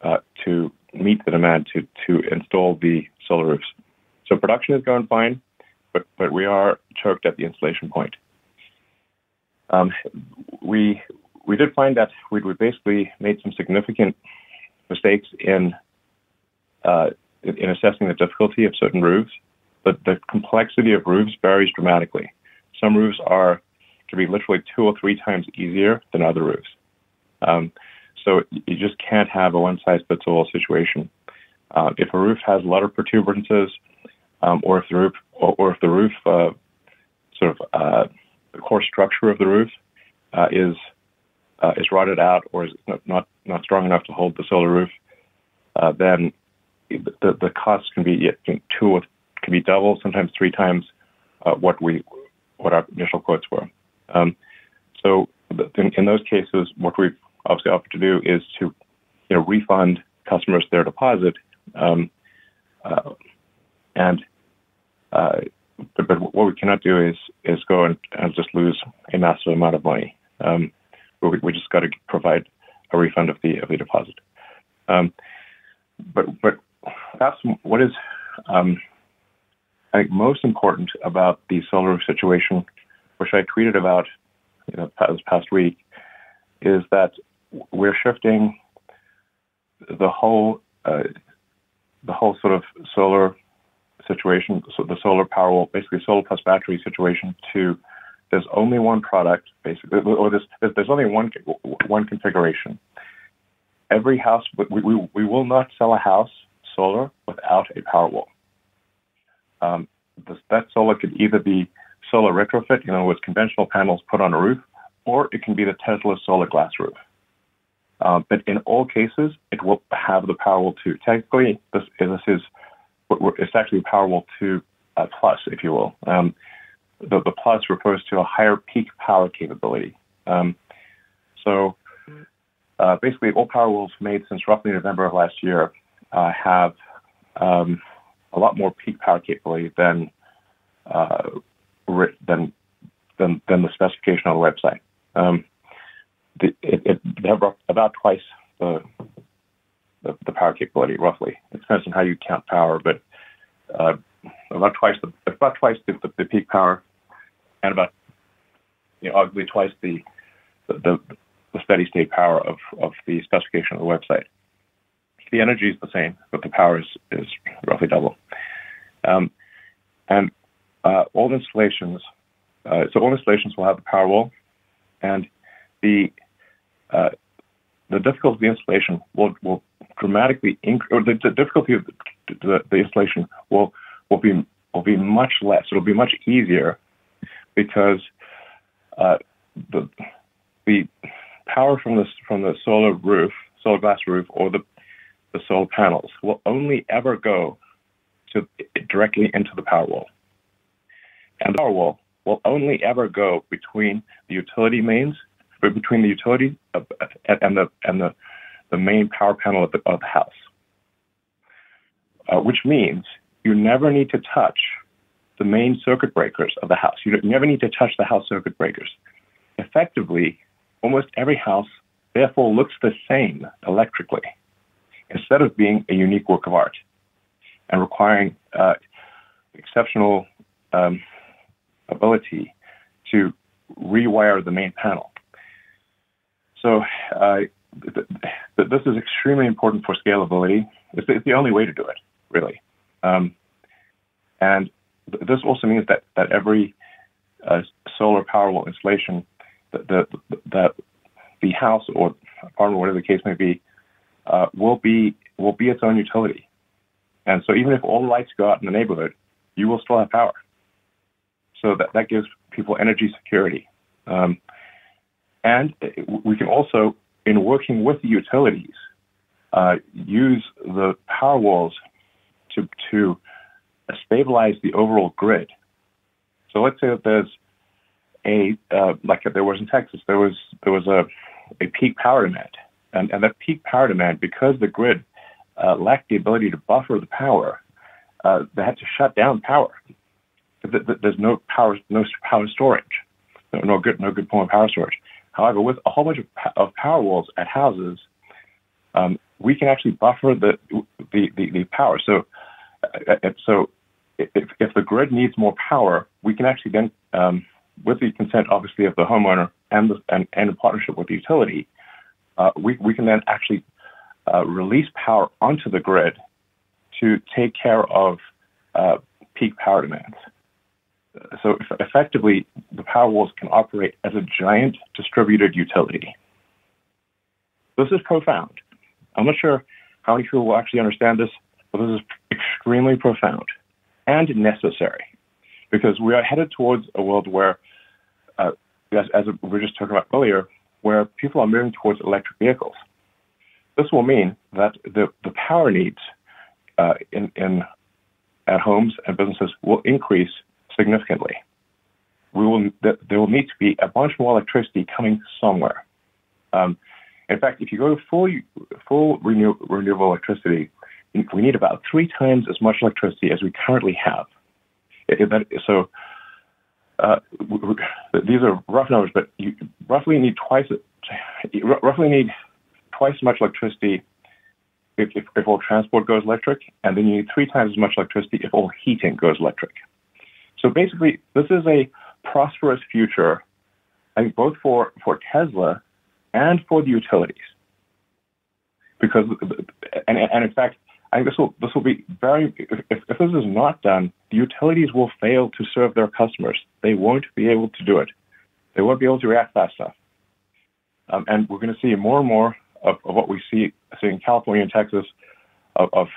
uh, to meet the demand to to install the solar roofs. So production is going fine, but but we are choked at the installation point. Um, we we did find that we basically made some significant mistakes in uh, in assessing the difficulty of certain roofs. But the complexity of roofs varies dramatically. Some roofs are to be literally two or three times easier than other roofs. Um, so you just can't have a one size fits all situation. Uh, if a roof has a lot of protuberances, um, or if the roof, or, or if the roof uh, sort of uh, the core structure of the roof uh, is uh, is rotted out or is not not strong enough to hold the solar roof, uh, then the the costs can be two can be double, sometimes three times what we what our initial quotes were. Um, so in, in, those cases, what we've obviously offered to do is to you know refund customers their deposit, um, uh, and uh, but, but, what we cannot do is is go and, and just lose a massive amount of money. Um, we, we just got to provide a refund of the of the deposit. Um, but but that's what is um, I think most important about the solar situation which I tweeted about you know, this past week, is that we're shifting the whole uh, the whole sort of solar situation, so the solar power, basically solar plus battery situation, to there's only one product, basically, or there's there's only one one configuration. Every house, we, we, we will not sell a house solar without a Powerwall. Um, this, that solar could either be solar retrofit, you know, with conventional panels put on a roof, or it can be the Tesla solar glass roof. Uh, but in all cases, it will have the Powerwall 2. Technically, this, this is it's actually Powerwall 2 uh, Plus, if you will. Um, the, the Plus refers to a higher peak power capability. Um, so uh, basically, all Powerwalls made since roughly November of last year uh, have um, a lot more peak power capability than uh, than than, than the specification on the website. Um, the, it, it, they have about twice the, the, the power capability, roughly. It depends on how you count power, but uh, about twice the about twice the, the, the, peak power, and about you know arguably twice the the, the steady state power of, of the specification of the website. The energy is the same, but the power is, is roughly double. Um, and uh, all installations, uh, so all installations will have the power wall, and the uh, the difficulty of the installation will will dramatically increase, or the, the, difficulty of the, the, the, installation will will be will be much less. It'll be much easier because uh, the the power from the from the solar roof, solar glass roof, or the the solar panels will only ever go to directly into the power wall. And the power wall will only ever go between the utility mains, between the utility and the and the, the main power panel of the, of the house. Uh, which means you never need to touch the main circuit breakers of the house. You never need to touch the house circuit breakers. Effectively, almost every house therefore looks the same electrically, instead of being a unique work of art and requiring uh, exceptional um, ability to rewire the main panel. So uh, th- th- this is extremely important for scalability. It's, it's, the only way to do it, really. Um, and th- this also means that, that every uh, solar Powerwall installation, that the, the, the house or apartment, whatever the case may be, uh, will be will be its own utility. And so even if all the lights go out in the neighborhood, you will still have power. So that, that gives people energy security. Um, and we can also, in working with the utilities, uh, use the power walls to, to stabilize the overall grid. So let's say that there's a, uh, like there was in Texas, there was, there was a, a peak power demand. And, and that peak power demand, because the grid uh, lacked the ability to buffer the power, uh, they had to shut down power there's no power, no power storage, no, good, no good of power storage. However, with a whole bunch of, of power walls at houses, um, we can actually buffer the the, the, the power. So, uh, uh so if, if the grid needs more power, we can actually then, um, with the consent obviously of the homeowner and the, and, and in partnership with the utility, uh, we we can then actually uh, release power onto the grid to take care of uh, peak power demands. So effectively, the power walls can operate as a giant distributed utility. This is profound. I'm not sure how many people will actually understand this, but this is extremely profound and necessary because we are headed towards a world where, uh, as, as we were just talking about earlier, where people are moving towards electric vehicles. This will mean that the, the power needs uh, in, in at homes and businesses will increase significantly. We will there will need to be a bunch more electricity coming somewhere. Um, in fact, if you go to full full renew, renewable electricity, we need about three times as much electricity as we currently have. So uh, these are rough numbers, but you roughly need twice roughly need twice as much electricity if, if, if, all transport goes electric, and then you need three times as much electricity if all heating goes electric. So basically, this is a prosperous future, I think, both for, for Tesla and for the utilities. Because, and, and in fact, I think this will this will be very. If, if this is not done, the utilities will fail to serve their customers. They won't be able to do it. They won't be able to react fast enough. Um, and we're going to see more and more of, of what we see, see in California and Texas of of,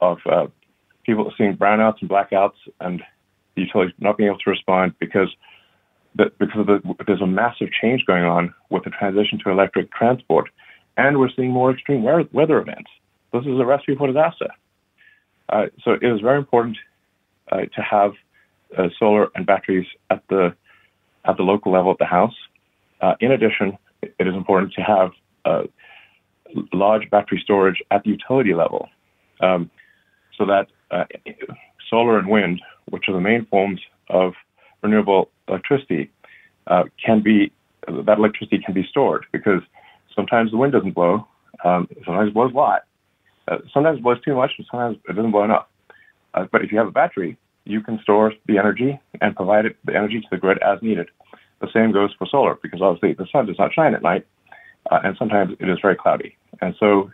of uh, people seeing brownouts and blackouts and utilities not being able to respond because the, because the, there's a massive change going on with the transition to electric transport, and we're seeing more extreme weather events. This is a recipe for disaster. Uh, so it is very important uh, to have uh, solar and batteries at the at the local level at the house. Uh, in addition, it is important to have uh, large battery storage at the utility level, um, so that uh, solar and wind, which are the main forms of renewable electricity, uh, can be that electricity can be stored because sometimes the wind doesn't blow, um, sometimes it blows a lot, uh, sometimes it blows too much, and sometimes it doesn't blow enough. Uh, but if you have a battery, you can store the energy and provide it, the energy to the grid as needed. The same goes for solar because obviously the sun does not shine at night, uh, and sometimes it is very cloudy. And so,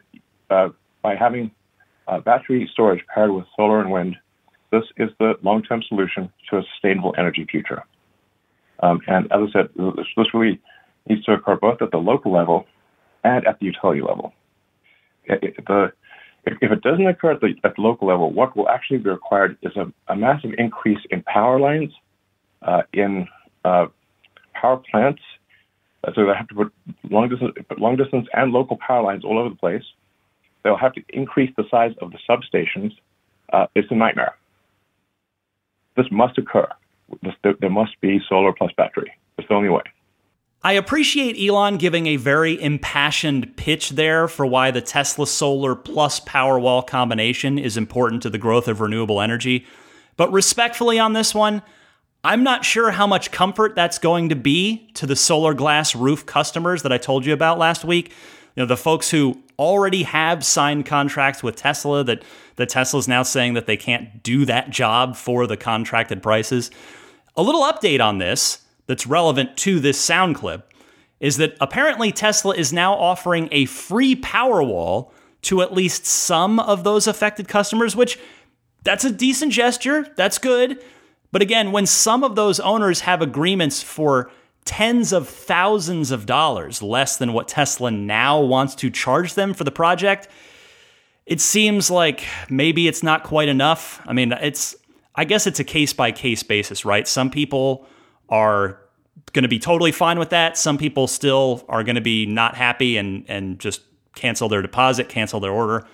uh, by having uh, battery storage paired with solar and wind, this is the long-term solution to a sustainable energy future. Um, and as I said, this, this really needs to occur both at the local level and at the utility level. It, the, if, if, it doesn't occur at the, at the, local level, what will actually be required is a, a massive increase in power lines, uh, in uh, power plants, so they have to put long distance, long distance and local power lines all over the place. They'll have to increase the size of the substations. Uh, it's a nightmare. This must occur. There, must be solar plus battery. It's the only way. I appreciate Elon giving a very impassioned pitch there for why the Tesla solar plus Powerwall combination is important to the growth of renewable energy. But respectfully on this one, I'm not sure how much comfort that's going to be to the solar glass roof customers that I told you about last week. You know, the folks who already have signed contracts with Tesla that that Tesla's now saying that they can't do that job for the contracted prices. A little update on this that's relevant to this sound clip is that apparently Tesla is now offering a free Powerwall to at least some of those affected customers, which that's a decent gesture. That's good. But again, when some of those owners have agreements for tens of thousands of dollars less than what Tesla now wants to charge them for the project, it seems like maybe it's not quite enough. I mean, it's I guess it's a case by case basis, right? Some people are going to be totally fine with that. Some people still are going to be not happy and and just cancel their deposit, cancel their order.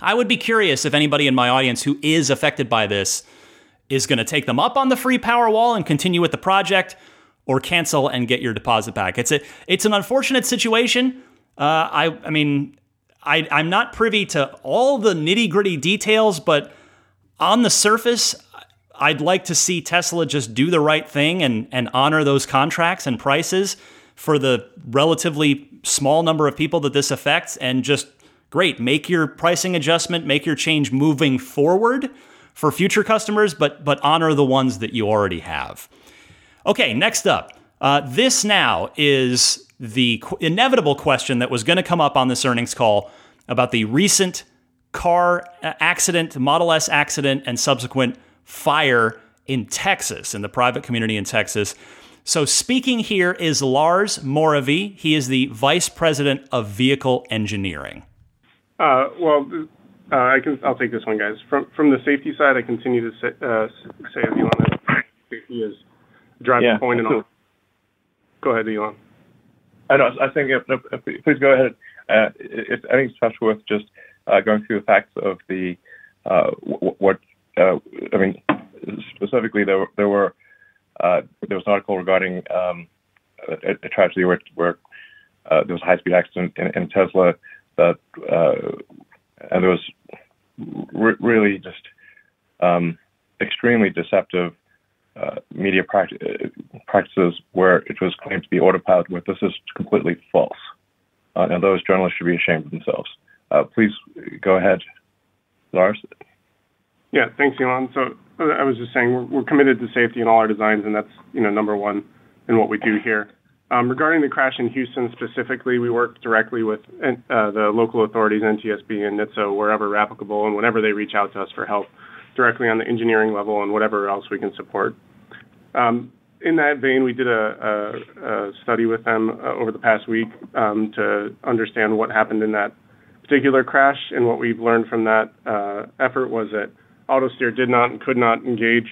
I would be curious if anybody in my audience who is affected by this is going to take them up on the free Powerwall and continue with the project, or cancel and get your deposit back. It's a it's an unfortunate situation. Uh, I I mean, I I'm not privy to all the nitty gritty details, but on the surface, I'd like to see Tesla just do the right thing and and honor those contracts and prices for the relatively small number of people that this affects and just great, make your pricing adjustment, make your change moving forward for future customers, but but honor the ones that you already have. Okay, next up. Uh, this now is the qu- inevitable question that was going to come up on this earnings call about the recent car uh, accident, Model S accident, and subsequent fire in Texas, in the private community in Texas. So, speaking here is Lars Moravy. He is the vice president of vehicle engineering. Uh, well, uh, I can. I'll take this one, guys. From from the safety side, I continue to say, uh, say that safety is driving yeah, point and all. Go ahead, Elon. I know. I think if, if, please go ahead. Uh, if, I think it's perhaps worth just uh, going through the facts of the uh, what uh, I mean. Specifically, there there were uh, there was an article regarding um, a, a, tragedy where, where uh, there was a high-speed accident in, in Tesla that, uh, and there was re- really just um, extremely deceptive uh, media practi- practices where it was claimed to be autopilot, where this is completely false. Uh, and those journalists should be ashamed of themselves. Uh, please go ahead, Lars. Yeah, thanks, Elon. So I was just saying we're, we're committed to safety in all our designs, and that's you know number one in what we do here. Um, regarding the crash in Houston specifically, we work directly with uh, the local authorities, NTSB and NHTSA, wherever applicable, and whenever they reach out to us for help, directly on the engineering level and whatever else we can support. Um, in that vein, we did a, a, a study with them uh, over the past week um, to understand what happened in that particular crash, and what we've learned from that uh, effort was that AutoSteer did not and could not engage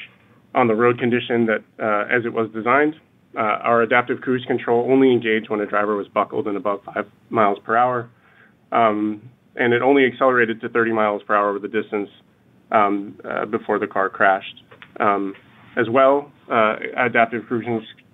on the road condition that uh, as it was designed. Uh, our adaptive cruise control only engaged when a driver was buckled and above five miles per hour, um, and it only accelerated to 30 miles per hour over the distance um, uh, before the car crashed. Um, as well, uh, adaptive cruise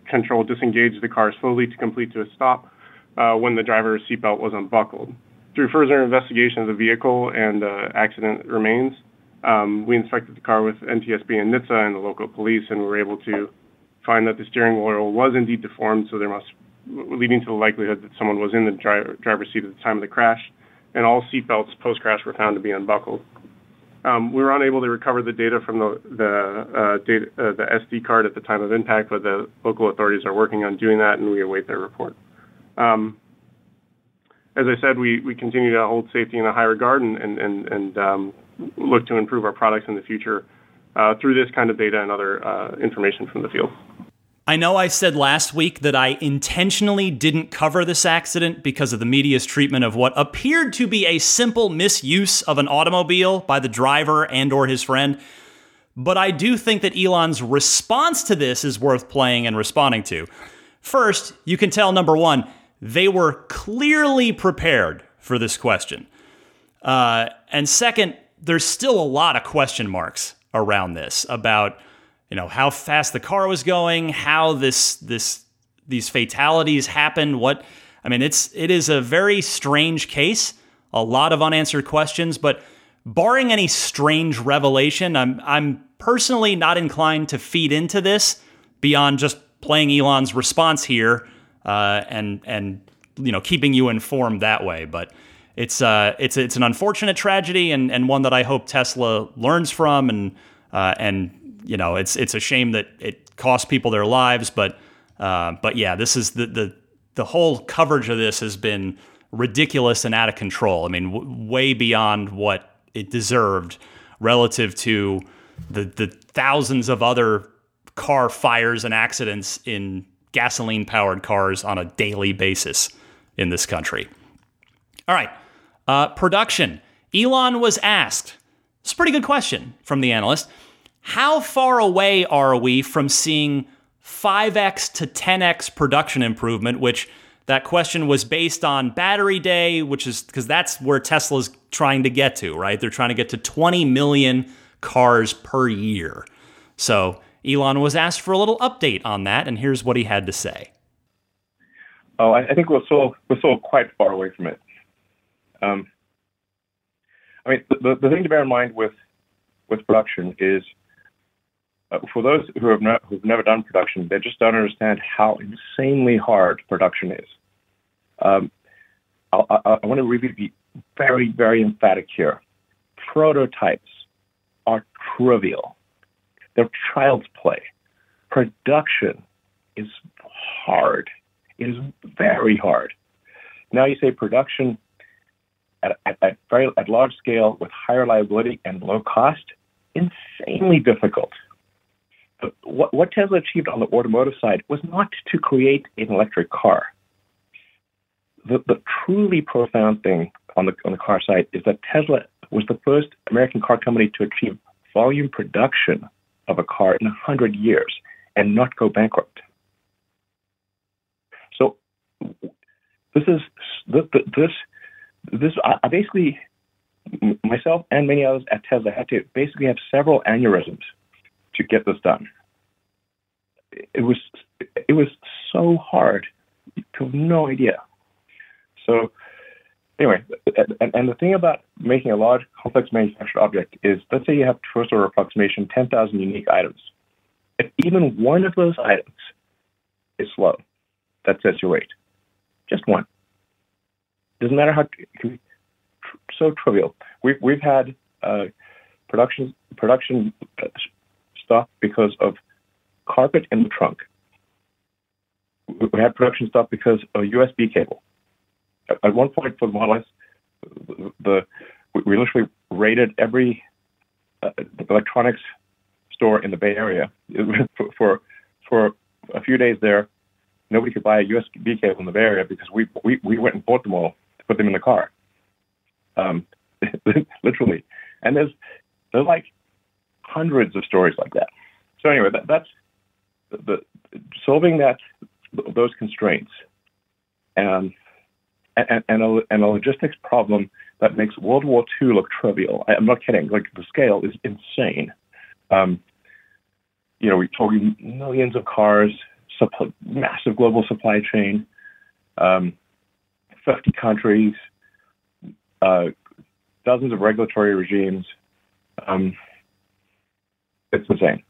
control disengaged the car slowly to complete to a stop uh, when the driver's seatbelt was unbuckled. Through further investigation of the vehicle and uh, accident remains, um, we inspected the car with NTSB and NHTSA and the local police, and we were able to find that the steering wheel was indeed deformed, so there must, leading to the likelihood that someone was in the driver, driver's seat at the time of the crash, and all seatbelts post-crash were found to be unbuckled. Um, we were unable to recover the data from the the, uh, data, uh, the SD card at the time of impact, but the local authorities are working on doing that, and we await their report. Um, as I said, we, we continue to hold safety in a high regard and, and, and, and um, look to improve our products in the future uh, through this kind of data and other uh, information from the field. I know I said last week that I intentionally didn't cover this accident because of the media's treatment of what appeared to be a simple misuse of an automobile by the driver and or his friend. But I do think that Elon's response to this is worth playing and responding to. First, you can tell number 1, they were clearly prepared for this question. Uh, and second, there's still a lot of question marks around this about you know how fast the car was going, how this this these fatalities happened. What I mean, it's it is a very strange case, a lot of unanswered questions. But barring any strange revelation, I'm I'm personally not inclined to feed into this beyond just playing Elon's response here uh, and and you know keeping you informed that way. But it's uh, it's it's an unfortunate tragedy and, and one that I hope Tesla learns from and uh, and you know it's it's a shame that it cost people their lives but uh, but yeah this is the the the whole coverage of this has been ridiculous and out of control. I mean w- way beyond what it deserved relative to the the thousands of other car fires and accidents in gasoline powered cars on a daily basis in this country. All right. Uh, production. Elon was asked, it's a pretty good question from the analyst. How far away are we from seeing 5x to 10x production improvement, which that question was based on battery day, which is because that's where Tesla's trying to get to, right? They're trying to get to 20 million cars per year. So Elon was asked for a little update on that, and here's what he had to say. Oh, I think we're still we're still quite far away from it. Um, I mean, the, the thing to bear in mind with with production is uh, for those who have not, who've never done production, they just don't understand how insanely hard production is. Um, I, I, I want to really be very, very emphatic here. Prototypes are trivial. They're child's play. Production is hard. It is very hard. Now you say production at, at, at very at large scale with high reliability and low cost, insanely difficult what, what Tesla achieved on the automotive side was not to create an electric car. The, the truly profound thing on the, on the car side is that Tesla was the first American car company to achieve volume production of a car in 100 years and not go bankrupt. So this is this this, this I basically myself and many others at Tesla had to basically have several aneurysms to get this done. It was it was so hard. You have no idea. So anyway, and, and, the thing about making a large complex manufactured object is, let's say you have first order approximation, 10,000 unique items. If even one of those items is slow, that sets your rate. Just one. Doesn't matter how so trivial. We've we've had uh, production production stop because of carpet in the trunk. We had production stop because of a USB cable. At one point for the Model S, the, we literally raided every uh, electronics store in the Bay Area for, for, for a few days there. Nobody could buy a USB cable in the Bay Area because we we, we went and bought them all to put them in the car. Um, literally, and there's there's like hundreds of stories like that. So anyway, that, that's the, the, solving that those constraints and and, and, a, and a logistics problem that makes World War II look trivial. I, am not kidding. Like the scale is insane. Um, you know, we're talking millions of cars, supply, massive global supply chain, um, 50 countries, uh, dozens of regulatory regimes. Um, it's insane.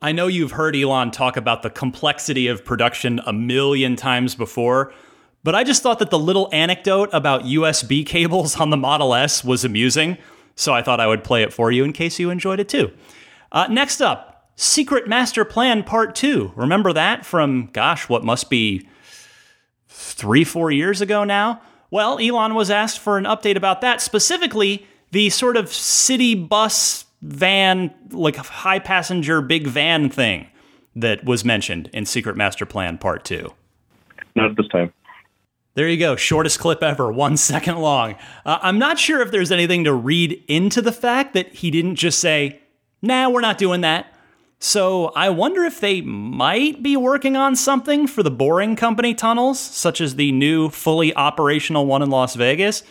I know you've heard Elon talk about the complexity of production a million times before, but I just thought that the little anecdote about USB cables on the Model S was amusing, so I thought I would play it for you in case you enjoyed it too. Uh, next up, Secret Master Plan Part 2. Remember that from, gosh, what must be three, four years ago now? Well, Elon was asked for an update about that, specifically the sort of city bus van, like high passenger big van thing that was mentioned in Secret Master Plan Part 2? Not at this time. There you go. Shortest clip ever, one second long. Uh, I'm not sure if there's anything to read into the fact that he didn't just say, nah, we're not doing that. So I wonder if they might be working on something for the Boring Company tunnels, such as the new fully operational one in Las Vegas.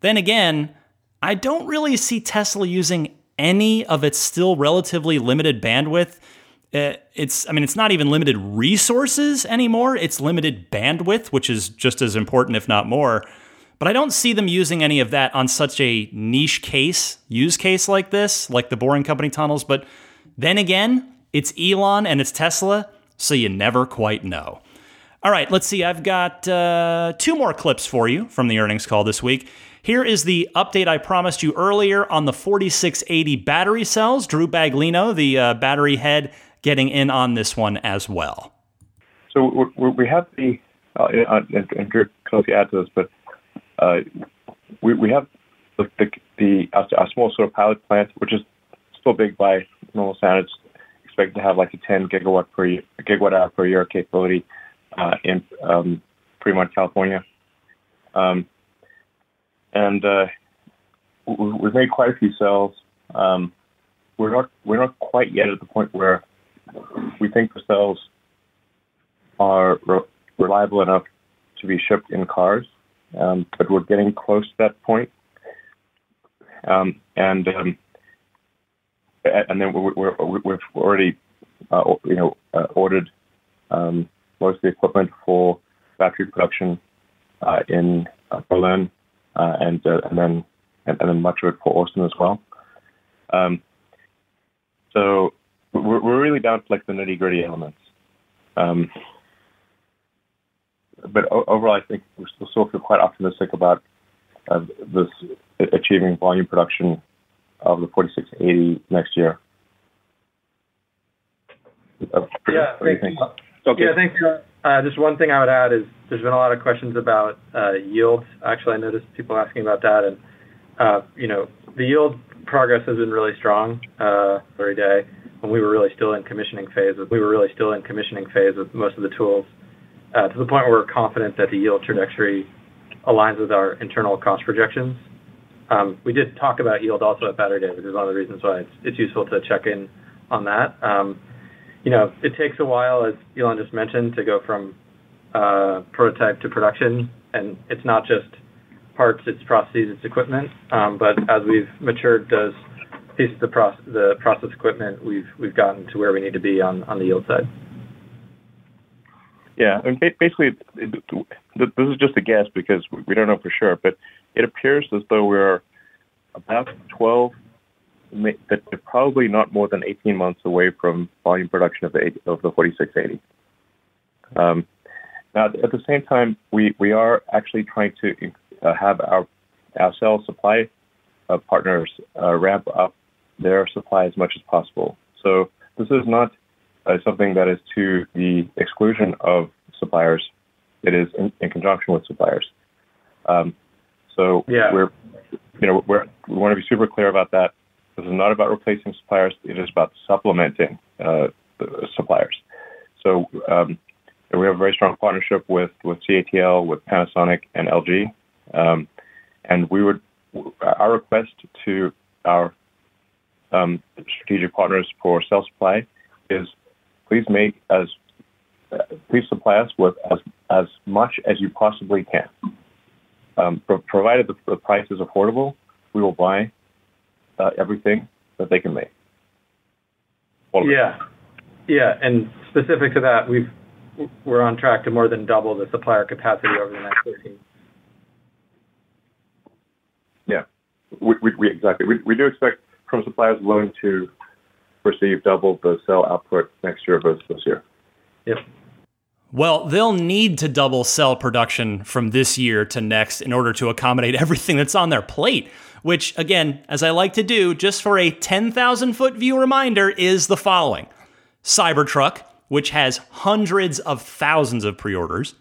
Then again, I don't really see Tesla using any of its still relatively limited bandwidth. Uh, it's, I mean, it's not even limited resources anymore. It's limited bandwidth, which is just as important, if not more. But I don't see them using any of that on such a niche case, use case like this, like the Boring Company tunnels. But then again, it's Elon and it's Tesla, so you never quite know. All right, let's see. I've got uh, two more clips for you from the earnings call this week. Here is the update I promised you earlier on the 4680 battery cells. Drew Baglino, the uh, battery head, getting in on this one as well. So we have the, uh, and Drew closely add to this, but uh, we, we have the, the, the a, small sort of pilot plant, which is still big by normal standards, expected to have like a 10 gigawatt per year, gigawatt hour per year capability uh, in um, Fremont, California. Um, and uh, we've made quite a few cells. Um, we're not we're not quite yet at the point where we think the cells are re- reliable enough to be shipped in cars, um, but we're getting close to that point. Um, and um, and then we have already uh, you know uh, ordered um, most of the equipment for battery production uh, in uh, Berlin uh, and uh, and then and, and, then much of it for Austin as well. Um, so we, we're, we're really down to like the nitty gritty elements. Um, but overall, I think we still, still feel quite optimistic about uh, this achieving volume production of the 4680 next year. Uh, yeah, thank you. Okay. Yeah, thanks. Uh, just one thing I would add is there's been a lot of questions about uh, yields. Actually, I noticed people asking about that, and uh, you know, the yield progress has been really strong uh, every day. When we were really still in commissioning phase, we were really still in commissioning phase with most of the tools, uh, to the point where we're confident that the yield trajectory aligns with our internal cost projections. Um, we did talk about yield also at Battery Day, which is one of the reasons why it's, it's useful to check in on that. You know, it takes a while, as Elon just mentioned, to go from uh, prototype to production, and it's not just parts, it's processes, it's equipment. Um, but as we've matured those pieces of the, process, the process equipment, we've we've gotten to where we need to be on on the yield side. Yeah, and basically, this is just a guess because we don't know for sure, but it appears as though we're about 12, but probably not more than 18 months away from volume production of the of the 4680. Um, now, at the same time, we, we are actually trying to uh, have our our cell supply uh, partners uh, ramp up their supply as much as possible. So this is not uh, something that is to the exclusion of suppliers. It is in, in conjunction with suppliers. Um, so yeah. we're you know we're, we want to be super clear about that. This is not about replacing suppliers. It is about supplementing uh, suppliers. So um, we have a very strong partnership with with CATL, with Panasonic, and LG. Um, and we would, our request to our um, strategic partners for cell supply is please make as, please supply us with as, as much as you possibly can. Um, pro- provided the, the, price is affordable, we will buy uh, everything that they can make. Yeah, yeah, and specific to that, we've we're on track to more than double the supplier capacity over the next 13 we, we, we exactly. We, we do expect from suppliers willing to receive double the cell output next year versus this year. Yep. Well, they'll need to double cell production from this year to next in order to accommodate everything that's on their plate. Which, again, as I like to do, just for a 10,000 foot view reminder, is the following Cybertruck, which has hundreds of thousands of pre orders,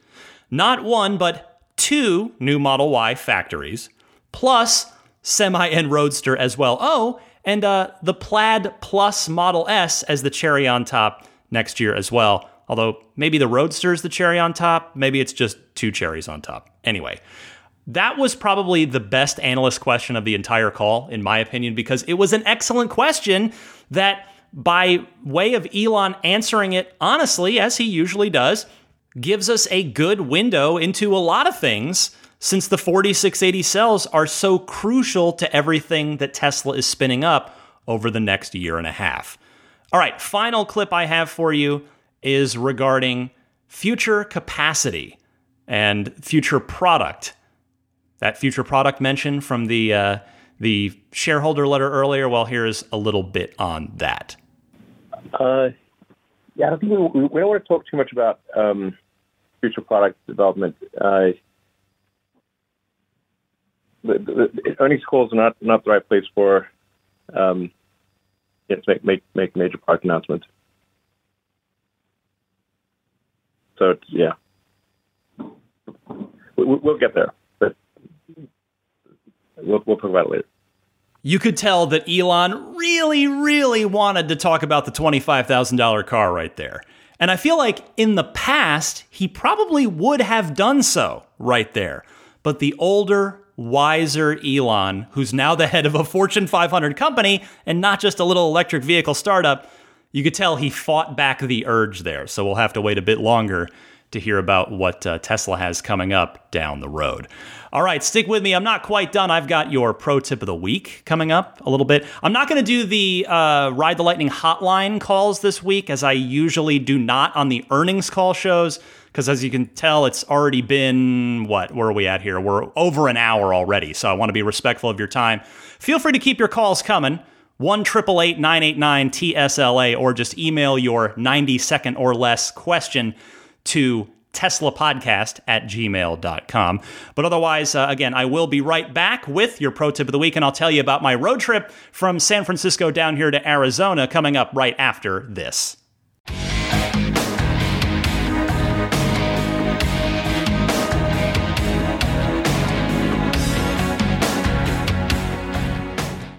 not one, but two new Model Y factories, plus Semi and Roadster as well. Oh, and uh, the Plaid Plus Model S as the cherry on top next year as well. Although maybe the Roadster is the cherry on top, maybe it's just two cherries on top. Anyway, that was probably the best analyst question of the entire call, in my opinion, because it was an excellent question that, by way of Elon answering it honestly, as he usually does, gives us a good window into a lot of things since the 4680 cells are so crucial to everything that Tesla is spinning up over the next year and a half. All right, final clip I have for you is regarding future capacity and future product. That future product mentioned from the uh, the shareholder letter earlier. Well, here's a little bit on that. Uh, yeah, I don't think we, we, don't want to talk too much about um, future product development. Uh, the, the earnings calls are not not the right place for um, to make make make major product announcements. So yeah, we, will get there, we'll we'll talk about it later. You could tell that Elon really, really wanted to talk about the $25,000 car right there. And I feel like in the past, he probably would have done so right there. But the older, wiser Elon, who's now the head of a Fortune 500 company and not just a little electric vehicle startup, you could tell he fought back the urge there. So we'll have to wait a bit longer to hear about what uh, Tesla has coming up down the road. All right, stick with me. I'm not quite done. I've got your pro tip of the week coming up a little bit. I'm not going to do the uh, Ride the Lightning hotline calls this week, as I usually do not on the earnings call shows because as you can tell, it's already been what? Where are we at here? We're over an hour already, so I want to be respectful of your time. Feel free to keep your calls coming. 1 989 TSLA, or just email your 90 second or less question to teslapodcast at gmail.com. But otherwise, uh, again, I will be right back with your pro tip of the week, and I'll tell you about my road trip from San Francisco down here to Arizona coming up right after this.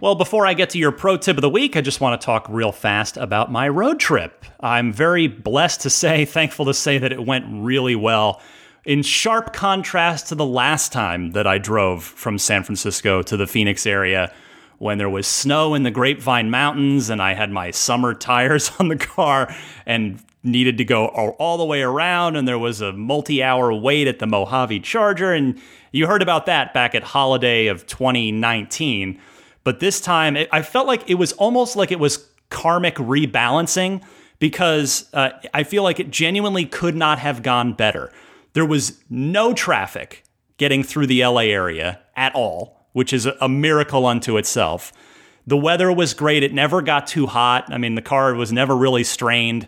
Well, before I get to your pro tip of the week, I just want to talk real fast about my road trip. I'm very blessed to say, thankful to say that it went really well. In sharp contrast to the last time that I drove from San Francisco to the Phoenix area, when there was snow in the Grapevine Mountains and I had my summer tires on the car and needed to go all the way around, and there was a multi hour wait at the Mojave Charger. And you heard about that back at holiday of 2019. But this time, it, I felt like it was almost like it was karmic rebalancing because uh, I feel like it genuinely could not have gone better. There was no traffic getting through the LA area at all, which is a miracle unto itself. The weather was great. It never got too hot. I mean, the car was never really strained.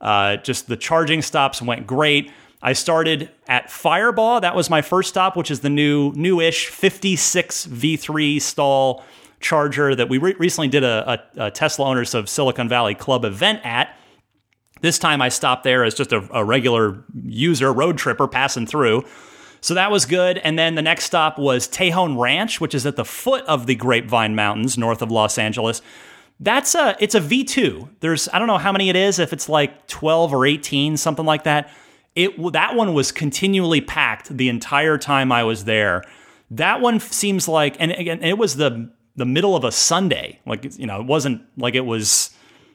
Uh, just the charging stops went great. I started at Firebaugh. That was my first stop, which is the new, newish 56 V3 stall charger that we re- recently did a, a, a, Tesla Owners of Silicon Valley Club event at. This time I stopped there as just a, a regular user, road tripper passing through. So that was good. And then the next stop was Tejon Ranch, which is at the foot of the Grapevine Mountains, north of Los Angeles. That's a it's a V2. There's I don't know how many it is, if it's like 12 or 18, something like that. It that one was continually packed the entire time I was there. That one seems like and again it was the the middle of a Sunday. Like, you know, it wasn't like it was,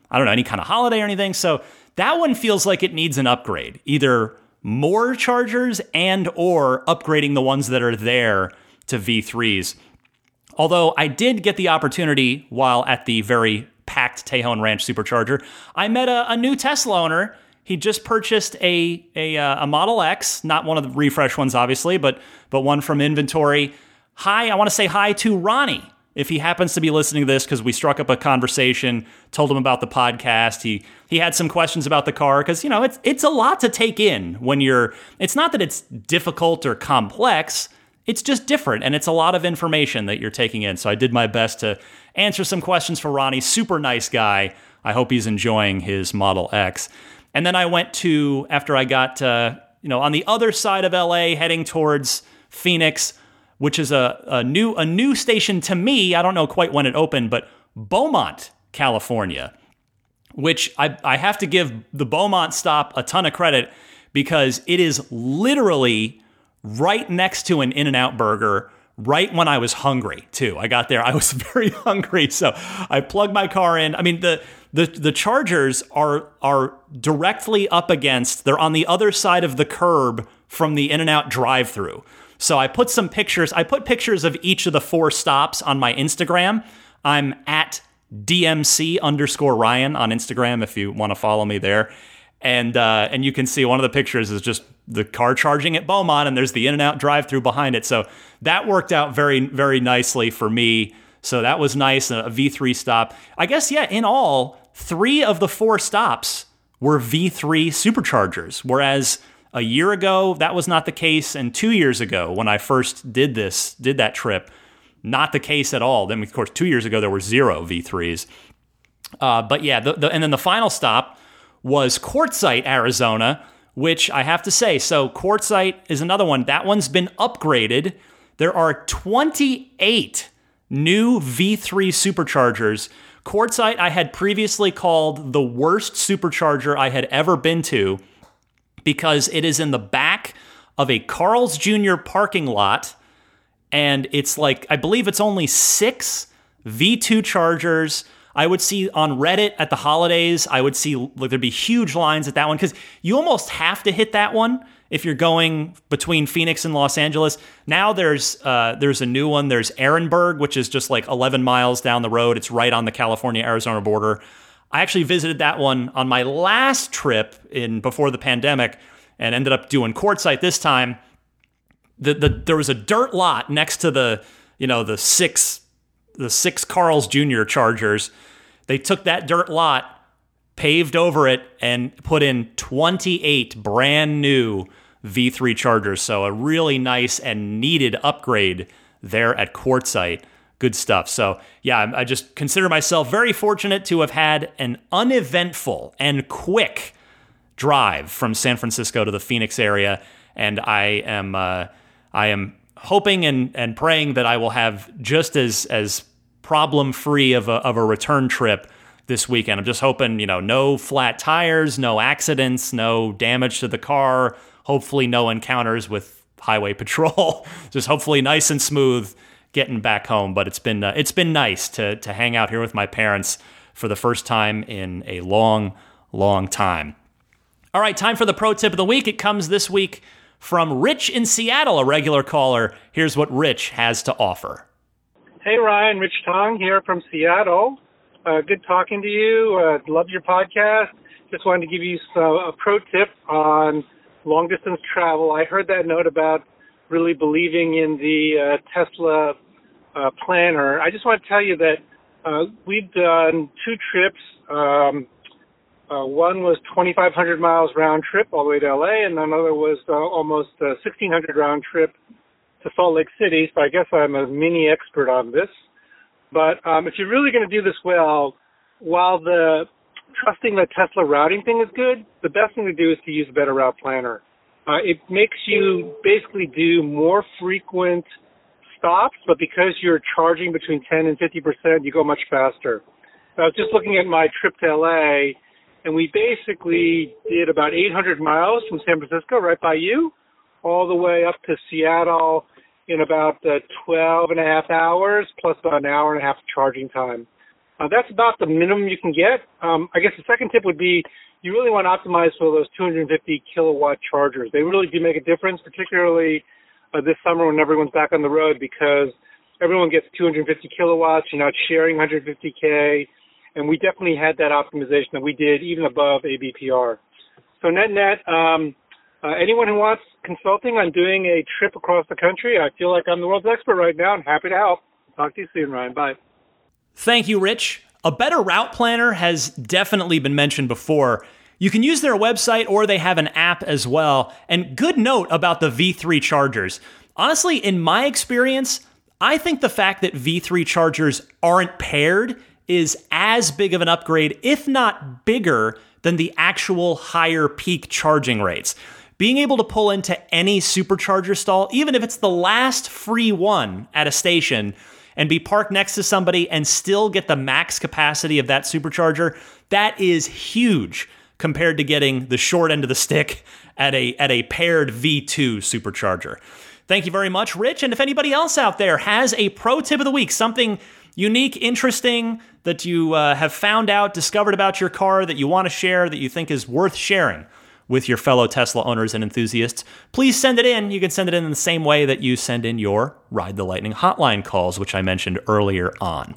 I don't know, any kind of holiday or anything. So that one feels like it needs an upgrade, either more chargers and or upgrading the ones that are there to V3s. Although I did get the opportunity while at the very packed Tejon Ranch supercharger, I met a, a new Tesla owner. He just purchased a, a, uh, a Model X, not one of the refresh ones, obviously, but but one from inventory. Hi, I want to say hi to Ronnie if he happens to be listening to this because we struck up a conversation, told him about the podcast. He he had some questions about the car because you know it's it's a lot to take in when you're. It's not that it's difficult or complex. It's just different, and it's a lot of information that you're taking in. So I did my best to answer some questions for Ronnie. Super nice guy. I hope he's enjoying his Model X. And then I went to after I got uh, you know on the other side of LA, heading towards Phoenix which is a, a new a new station to me. I don't know quite when it opened, but Beaumont, California, which I, I have to give the Beaumont stop a ton of credit because it is literally right next to an In N Out burger right when I was hungry too. I got there, I was very hungry, so I plugged my car in. I mean the the the chargers are are directly up against. They're on the other side of the curb from the In and Out drive-through. So I put some pictures. I put pictures of each of the four stops on my Instagram. I'm at DMC underscore Ryan on Instagram if you want to follow me there. And uh, and you can see one of the pictures is just the car charging at Beaumont, and there's the in and out drive through behind it. So that worked out very very nicely for me. So that was nice. A V3 stop. I guess yeah. In all, three of the four stops were V3 superchargers, whereas a year ago, that was not the case, and two years ago, when I first did this, did that trip, not the case at all. Then, of course, two years ago there were zero V3s. Uh, but yeah, the, the, and then the final stop was Quartzsite, Arizona, which I have to say, so Quartzsite is another one. That one's been upgraded. There are 28 new V3 superchargers. Quartzsite I had previously called the worst supercharger I had ever been to because it is in the back of a Carl's Jr. parking lot. And it's like, I believe it's only six V2 chargers. I would see on Reddit at the holidays, I would see like there'd be huge lines at that one because you almost have to hit that one if you're going between Phoenix and Los Angeles. Now there's uh, there's a new one. There's Ehrenberg, which is just like 11 miles down the road. It's right on the California Arizona border. I actually visited that one on my last trip in before the pandemic and ended up doing Quartzsite this time. The, the there was a dirt lot next to the you know the six the six Carl's Jr. Chargers. They took that dirt lot, paved over it, and put in 28 brand new V3 Chargers. So a really nice and needed upgrade there at Quartzsite. Good stuff. So, yeah, I just consider myself very fortunate to have had an uneventful and quick drive from San Francisco to the Phoenix area, and I am uh, I am hoping and, and praying that I will have just as as problem free of a, of a return trip this weekend. I'm just hoping, you know, no flat tires, no accidents, no damage to the car, hopefully no encounters with highway patrol. just hopefully nice and smooth getting back home. But it's been uh, it's been nice to to hang out here with my parents for the first time in a long, long time. All right, time for the pro tip of the week. It comes this week from Rich in Seattle, a regular caller. Here's what Rich has to offer. Hey, Ryan, Rich Tong here from Seattle. Uh, good talking to you. Uh, love your podcast. Just wanted to give you some, a pro tip on long distance travel. I heard that note about really believing in the uh, Tesla uh, planner. I just want to tell you that uh, we've done two trips. Um, uh, one was 2,500 miles round trip all the way to LA, and another was uh, almost uh, 1,600 round trip to Salt Lake City. So I guess I'm a mini expert on this. But um, if you're really going to do this well, while the trusting the Tesla routing thing is good, the best thing to do is to use a better route planner. Uh, it makes you basically do more frequent stops, but because you're charging between 10 and 50 percent, you go much faster. I was just looking at my trip to LA, and we basically did about 800 miles from San Francisco, right by you, all the way up to Seattle in about uh, 12 and a half hours, plus about an hour and a half charging time. Uh, that's about the minimum you can get. Um, I guess the second tip would be you really want to optimize for those 250 kilowatt chargers. They really do make a difference, particularly uh, this summer when everyone's back on the road because everyone gets 250 kilowatts. You're not sharing 150k, and we definitely had that optimization that we did even above ABRP. So net net, um, uh, anyone who wants consulting on doing a trip across the country, I feel like I'm the world's expert right now. I'm happy to help. Talk to you soon, Ryan. Bye. Thank you, Rich. A better route planner has definitely been mentioned before. You can use their website or they have an app as well. And good note about the V3 chargers. Honestly, in my experience, I think the fact that V3 chargers aren't paired is as big of an upgrade, if not bigger, than the actual higher peak charging rates. Being able to pull into any supercharger stall, even if it's the last free one at a station, and be parked next to somebody and still get the max capacity of that supercharger, that is huge compared to getting the short end of the stick at a at a paired V2 supercharger. Thank you very much, Rich. And if anybody else out there has a pro tip of the week, something unique, interesting that you uh, have found out, discovered about your car that you want to share, that you think is worth sharing with your fellow Tesla owners and enthusiasts, please send it in. You can send it in, in the same way that you send in your Ride the Lightning hotline calls, which I mentioned earlier on.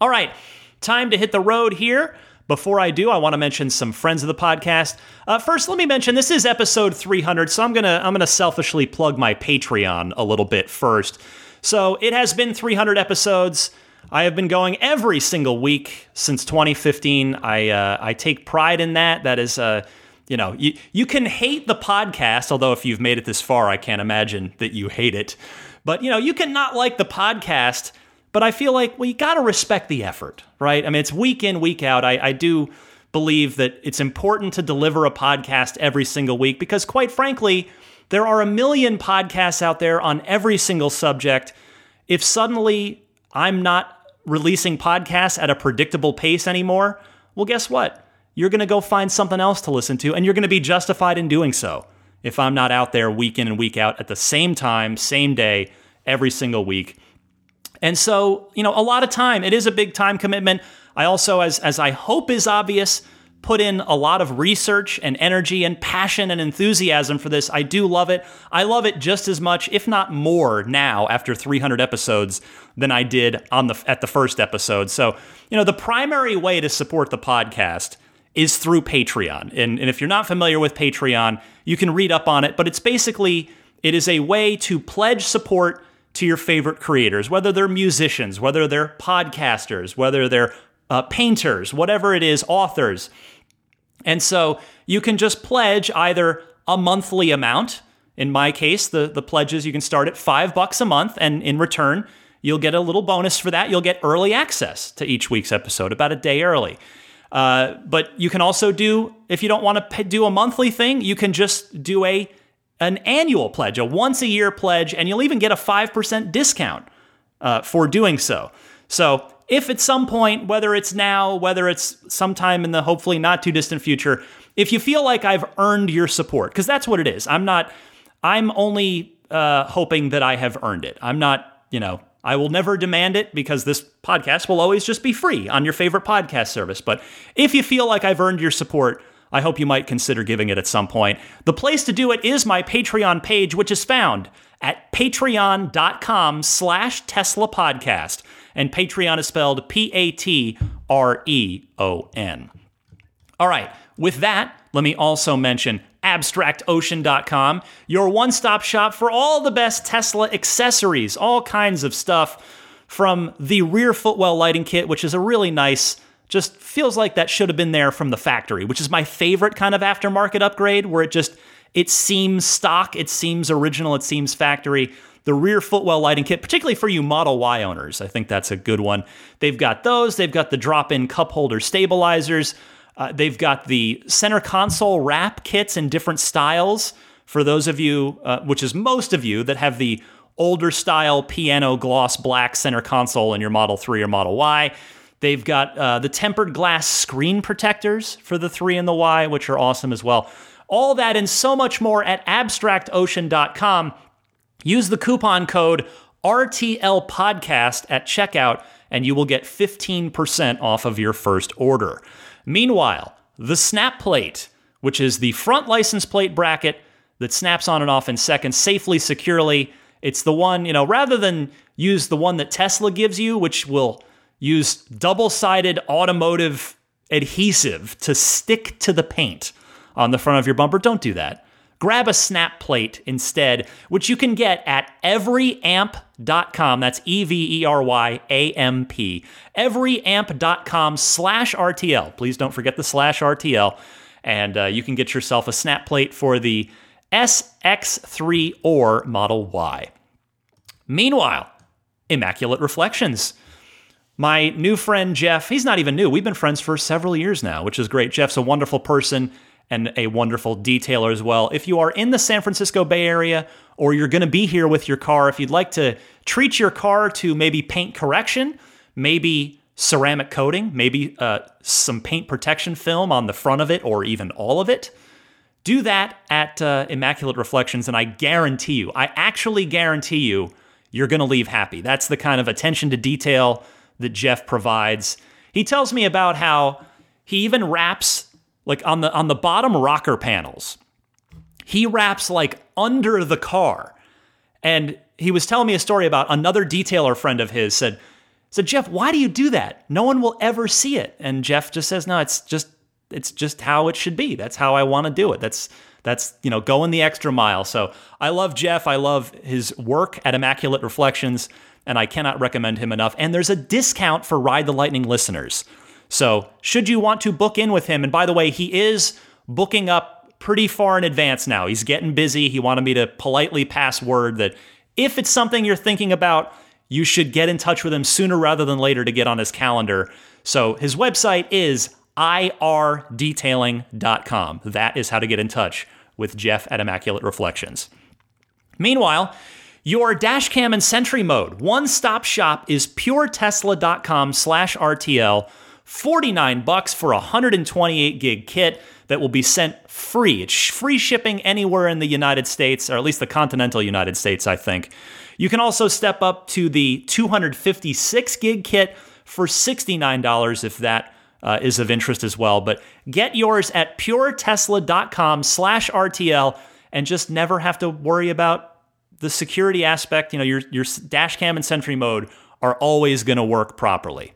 All right, time to hit the road here. Before I do, I want to mention some friends of the podcast. Uh, first, let me mention this is episode 300, so I'm gonna I'm gonna selfishly plug my Patreon a little bit first. So it has been 300 episodes. I have been going every single week since 2015. I uh, I take pride in that. That is, uh, you know, you you can hate the podcast, although if you've made it this far, I can't imagine that you hate it. But you know, you can not like the podcast but I feel like, well, you got to respect the effort, right? I mean, it's week in, week out. I, I do believe that it's important to deliver a podcast every single week because, quite frankly, there are a million podcasts out there on every single subject. If suddenly I'm not releasing podcasts at a predictable pace anymore, well, guess what? You're going to go find something else to listen to, and you're going to be justified in doing so if I'm not out there week in and week out at the same time, same day, every single week. And so, you know, a lot of time, it is a big time commitment. I also, as, as I hope is obvious, put in a lot of research and energy and passion and enthusiasm for this. I do love it. I love it just as much, if not more, now after 300 episodes than I did on the at the first episode. So, you know, the primary way to support the podcast is through Patreon. And, and if you're not familiar with Patreon, you can read up on it, but it's basically it is a way to pledge support to your favorite creators, whether they're musicians, whether they're podcasters, whether they're uh, painters, whatever it is, authors. And so you can just pledge either a monthly amount. In my case, the, the pledges you can start at five bucks a month, and in return, you'll get a little bonus for that. You'll get early access to each week's episode, about a day early. Uh, but you can also do, if you don't want to do a monthly thing, you can just do a an annual pledge, a once a year pledge, and you'll even get a 5% discount uh, for doing so. So if at some point, whether it's now, whether it's sometime in the hopefully not too distant future, if you feel like I've earned your support, because that's what it is. I'm not, I'm only uh, hoping that I have earned it. I'm not, you know, I will never demand it because this podcast will always just be free on your favorite podcast service. But if you feel like I've earned your support, I hope you might consider giving it at some point. The place to do it is my Patreon page, which is found at patreon.com slash Tesla podcast. And Patreon is spelled P-A-T-R-E-O-N. All right, with that, let me also mention abstractocean.com, your one stop shop for all the best Tesla accessories, all kinds of stuff from the rear footwell lighting kit, which is a really nice, just feels like that should have been there from the factory, which is my favorite kind of aftermarket upgrade where it just it seems stock, it seems original, it seems factory. The rear footwell lighting kit, particularly for you Model Y owners, I think that's a good one. They've got those, they've got the drop in cup holder stabilizers. Uh, they've got the center console wrap kits in different styles for those of you, uh, which is most of you, that have the older style piano gloss black center console in your Model 3 or Model Y. They've got uh, the tempered glass screen protectors for the 3 and the Y, which are awesome as well. All that and so much more at abstractocean.com. Use the coupon code RTL Podcast at checkout, and you will get 15% off of your first order. Meanwhile, the snap plate, which is the front license plate bracket that snaps on and off in seconds safely, securely. It's the one, you know, rather than use the one that Tesla gives you, which will use double sided automotive adhesive to stick to the paint on the front of your bumper, don't do that. Grab a snap plate instead, which you can get at everyamp.com. That's E V E R Y A M P. Everyamp.com slash RTL. Please don't forget the slash RTL. And uh, you can get yourself a snap plate for the SX3 or Model Y. Meanwhile, Immaculate Reflections. My new friend Jeff, he's not even new. We've been friends for several years now, which is great. Jeff's a wonderful person and a wonderful detailer as well. If you are in the San Francisco Bay Area or you're going to be here with your car, if you'd like to treat your car to maybe paint correction, maybe ceramic coating, maybe uh, some paint protection film on the front of it or even all of it, do that at uh, Immaculate Reflections, and I guarantee you, I actually guarantee you, you're going to leave happy. That's the kind of attention to detail that Jeff provides. He tells me about how he even wraps like on the on the bottom rocker panels. He wraps like under the car. And he was telling me a story about another detailer friend of his said said Jeff, why do you do that? No one will ever see it. And Jeff just says, "No, it's just it's just how it should be. That's how I want to do it. That's that's you know going the extra mile." So I love Jeff. I love his work at Immaculate Reflections, and I cannot recommend him enough. And there's a discount for Ride the Lightning listeners. So, should you want to book in with him, and by the way, he is booking up pretty far in advance now. He's getting busy. He wanted me to politely pass word that if it's something you're thinking about, you should get in touch with him sooner rather than later to get on his calendar. So, his website is irdetailing.com. That is how to get in touch with Jeff at Immaculate Reflections. Meanwhile, your dashcam and sentry mode one-stop shop is puretesla.com slash RTL 49 bucks for a 128 gig kit that will be sent free. It's free shipping anywhere in the United States, or at least the continental United States, I think. You can also step up to the 256 gig kit for $69 if that uh, is of interest as well. But get yours at puretesla.com slash RTL and just never have to worry about the security aspect. You know, your, your dash cam and sentry mode are always going to work properly.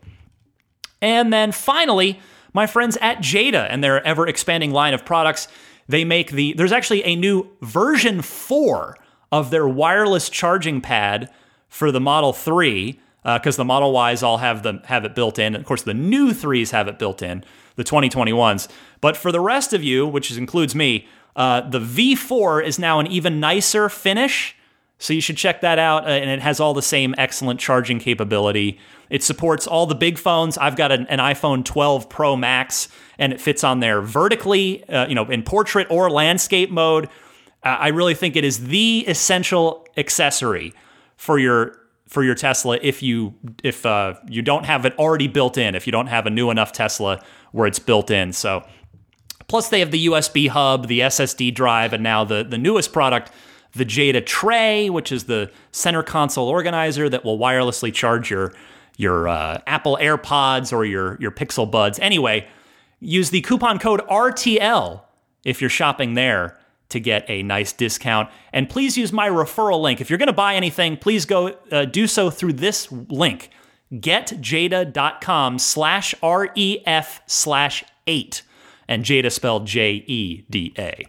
And then finally, my friends at Jeda and their ever expanding line of products, they make the, there's actually a new version 4 of their wireless charging pad for the Model 3 because uh, the Model Ys all have the have it built in. And Of course, the new threes have it built in, the 2021s. But for the rest of you, which includes me, uh, the V4 is now an even nicer finish. So you should check that out. Uh, and it has all the same excellent charging capability. It supports all the big phones. I've got an, an iPhone 12 Pro Max, and it fits on there vertically, uh, you know, in portrait or landscape mode. Uh, I really think it is the essential accessory for your for your Tesla if you if uh, you don't have it already built in, if you don't have a new enough Tesla where it's built in. So, plus they have the USB hub, the SSD drive, and now the the newest product, the Jeda Tray, which is the center console organizer that will wirelessly charge your your uh, Apple AirPods or your your Pixel Buds. Anyway, use the coupon code RTL if you're shopping there to get a nice discount. And please use my referral link. If you're going to buy anything, please go uh, do so through this link getjeda.com slash ref slash eight. And Jeda spelled J E D A.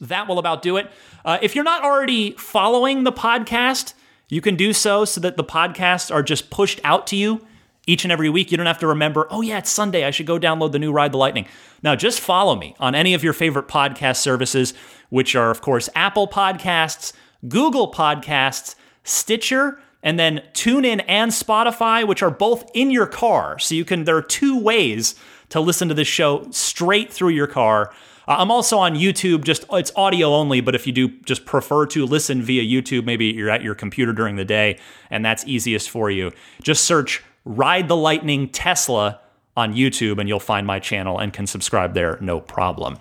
That will about do it. Uh, if you're not already following the podcast, you can do so so that the podcasts are just pushed out to you each and every week. You don't have to remember, oh, yeah, it's Sunday. I should go download the new Ride the Lightning. Now, just follow me on any of your favorite podcast services, which are, of course, Apple Podcasts, Google Podcasts, Stitcher, and then TuneIn and Spotify, which are both in your car. So you can, there are two ways to listen to this show straight through your car. Uh, I'm also on YouTube, just it's audio only, but if you do just prefer to listen via YouTube, maybe you're at your computer during the day and that's easiest for you. Just search Ride the Lightning Tesla on YouTube, and you'll find my channel and can subscribe there no problem.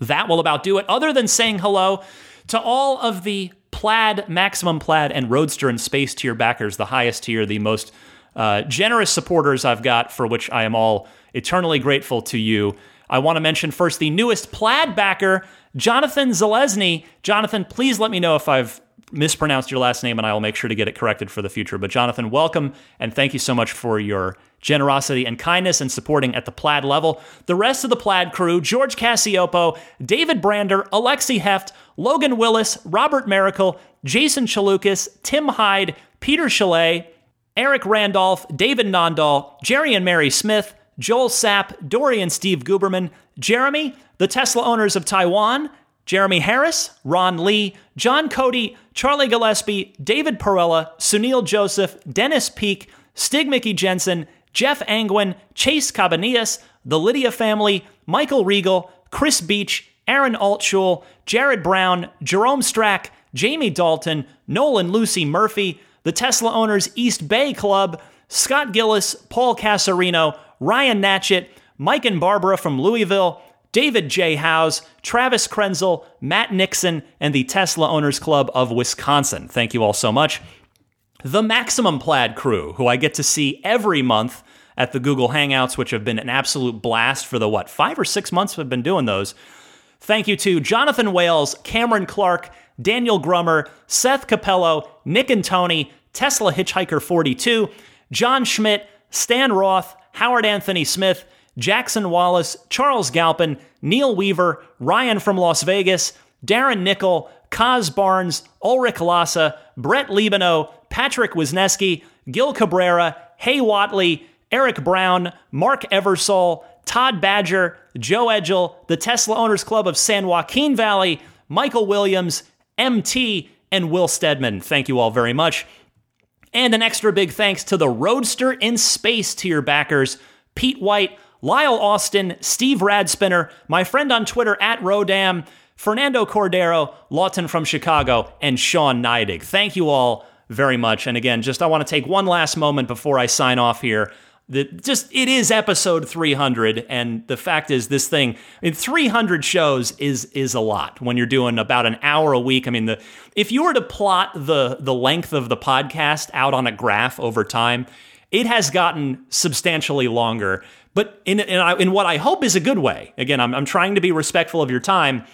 That will about do it, other than saying hello to all of the Plaid, Maximum Plaid, and Roadster and Space tier backers, the highest tier, the most uh, generous supporters I've got, for which I am all eternally grateful to you. I want to mention first the newest Plaid backer, Jonathan Zalesny. Jonathan, please let me know if I've mispronounced your last name, and I will make sure to get it corrected for the future. But Jonathan, welcome, and thank you so much for your generosity and kindness and supporting at the Plaid level. The rest of the Plaid crew George Cassiopo, David Brander, Alexi Heft, Logan Willis, Robert Miracle, Jason Chalukas, Tim Hyde, Peter Chalet, Eric Randolph, David Nondahl, Jerry and Mary Smith, Joel Sapp, Dory and Steve Guberman, Jeremy, the Tesla owners of Taiwan, Jeremy Harris, Ron Lee, John Cody, Charlie Gillespie, David Perella, Sunil Joseph, Dennis Peak, Stig Mickey Jensen, Jeff Angwin, Chase Cabanillas, the Lydia family, Michael Regal, Chris Beach, Aaron Altschul, Jared Brown, Jerome Strack, Jamie Dalton, Nolan Lucy Murphy, the Tesla Owners East Bay Club, Scott Gillis, Paul Casarino, Ryan Natchett, Mike and Barbara from Louisville, David J. Howes, Travis Krenzel, Matt Nixon, and the Tesla Owners Club of Wisconsin. Thank you all so much. The Maximum Plaid crew, who I get to see every month at the Google Hangouts, which have been an absolute blast for the what, five or six months we've been doing those. Thank you to Jonathan Wales, Cameron Clark, Daniel Grummer, Seth Capello, Nick and Tony, Tesla Hitchhiker 42, John Schmidt, Stan Roth, Howard Anthony Smith, Jackson Wallace, Charles Galpin, Neil Weaver, Ryan from Las Vegas, Darren Nickel, Kaz Barnes, Ulrich Lassa, Brett Libano, Patrick Wisneski, Gil Cabrera, Hay Watley, Eric Brown, Mark Eversole, Todd Badger, Joe Edgel, the Tesla Owners Club of San Joaquin Valley, Michael Williams, MT, and Will Stedman. Thank you all very much. And an extra big thanks to the Roadster in Space tier backers Pete White, Lyle Austin, Steve Radspinner, my friend on Twitter at Rodam, Fernando Cordero, Lawton from Chicago, and Sean Neidig. Thank you all very much. And again, just I want to take one last moment before I sign off here. That just it is episode 300, and the fact is, this thing, I mean, 300 shows is is a lot when you're doing about an hour a week. I mean, the if you were to plot the the length of the podcast out on a graph over time, it has gotten substantially longer but in, in, in what I hope is a good way. Again, I'm, I'm trying to be respectful of your time.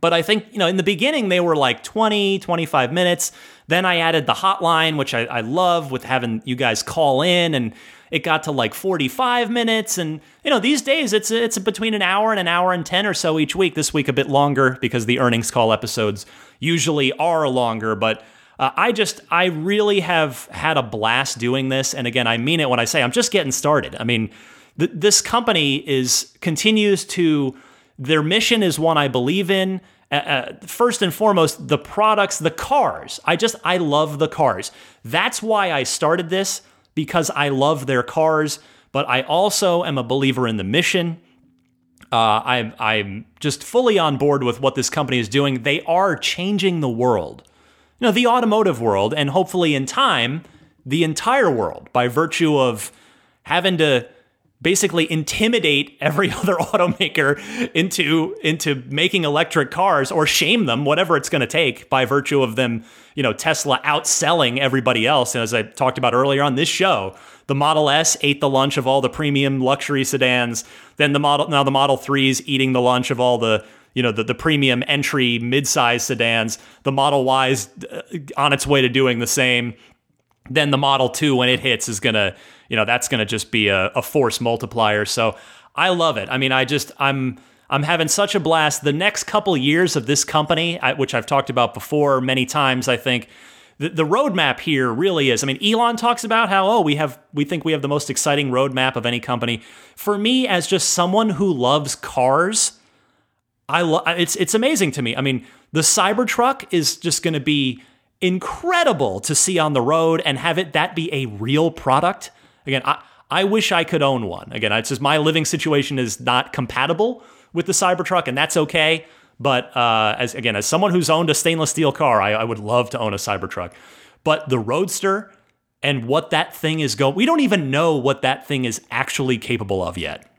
But I think, you know, in the beginning, they were like 20, 25 minutes. Then I added the hotline, which I, I love with having you guys call in, and it got to like 45 minutes. And, you know, these days it's, it's between an hour and an hour and 10 or so each week. This week a bit longer because the earnings call episodes usually are longer. But Uh, I just, I really have had a blast doing this. And again, I mean it when I say I'm just getting started. I mean, th- this company is continues to, their mission is one I believe in. Uh, uh, first and foremost, the products, the cars. I just, I love the cars. That's why I started this because I love their cars, but I also am a believer in the mission. Uh, I'm, I'm just fully on board with what this company is doing. They are changing the world, you know, the automotive world, and hopefully in time, the entire world by virtue of having to basically intimidate every other automaker into into making electric cars or shame them whatever it's going to take by virtue of them you know Tesla outselling everybody else. And as I talked about earlier on this show the Model S ate the lunch of all the premium luxury sedans then the model now the Model 3 is eating the lunch of all the you know the, the premium entry mid-size sedans. The Model Y is uh, on its way to doing the same then the Model 2 when it hits is going to you know that's going to just be a, a force multiplier. So I love it. I mean, I just I'm I'm having such a blast. The next couple years of this company, which I've talked about before many times, I think the, the roadmap here really is. I mean, Elon talks about how oh we have we think we have the most exciting roadmap of any company. For me, as just someone who loves cars, I love it's it's amazing to me. I mean, the Cybertruck is just going to be incredible to see on the road and have it that be a real product. Again, I, I wish I could own one. Again, it's just my living situation is not compatible with the Cybertruck, and that's okay. But uh, as again, as someone who's owned a stainless steel car, I, I would love to own a Cybertruck. But the Roadster and what that thing is going, we don't even know what that thing is actually capable of yet,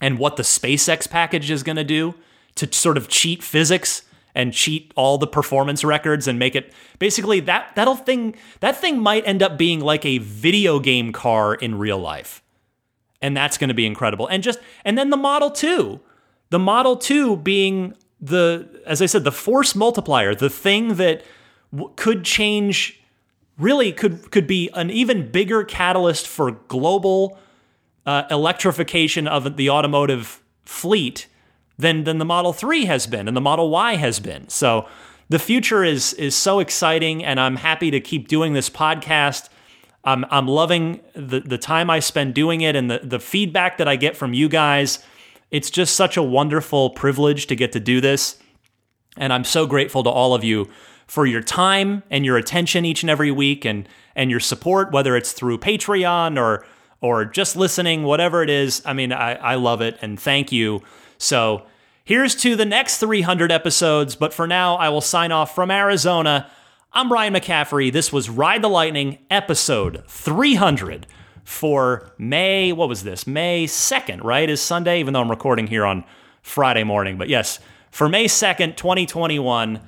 and what the SpaceX package is going to do to sort of cheat physics and cheat all the performance records and make it basically that that'll thing that thing might end up being like a video game car in real life. And that's going to be incredible. And just and then the Model 2. The Model 2 being the as I said the force multiplier, the thing that w- could change really could could be an even bigger catalyst for global uh, electrification of the automotive fleet than than the Model 3 has been and the Model Y has been. So the future is is so exciting and I'm happy to keep doing this podcast. I'm I'm loving the the time I spend doing it and the the feedback that I get from you guys. It's just such a wonderful privilege to get to do this. And I'm so grateful to all of you for your time and your attention each and every week and and your support, whether it's through Patreon or or just listening, whatever it is. I mean, I, I love it and thank you. So here's to the next 300 episodes, but for now, I will sign off from Arizona. I'm Ryan McCaffrey. This was Ride the Lightning, episode 300 for May, what was this? May 2nd, right? Is Sunday, even though I'm recording here on Friday morning. But yes, for May 2nd, 2021.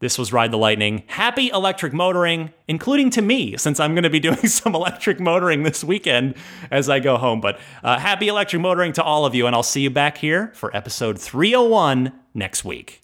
This was Ride the Lightning. Happy electric motoring, including to me, since I'm going to be doing some electric motoring this weekend as I go home. But uh, happy electric motoring to all of you, and I'll see you back here for episode 301 next week.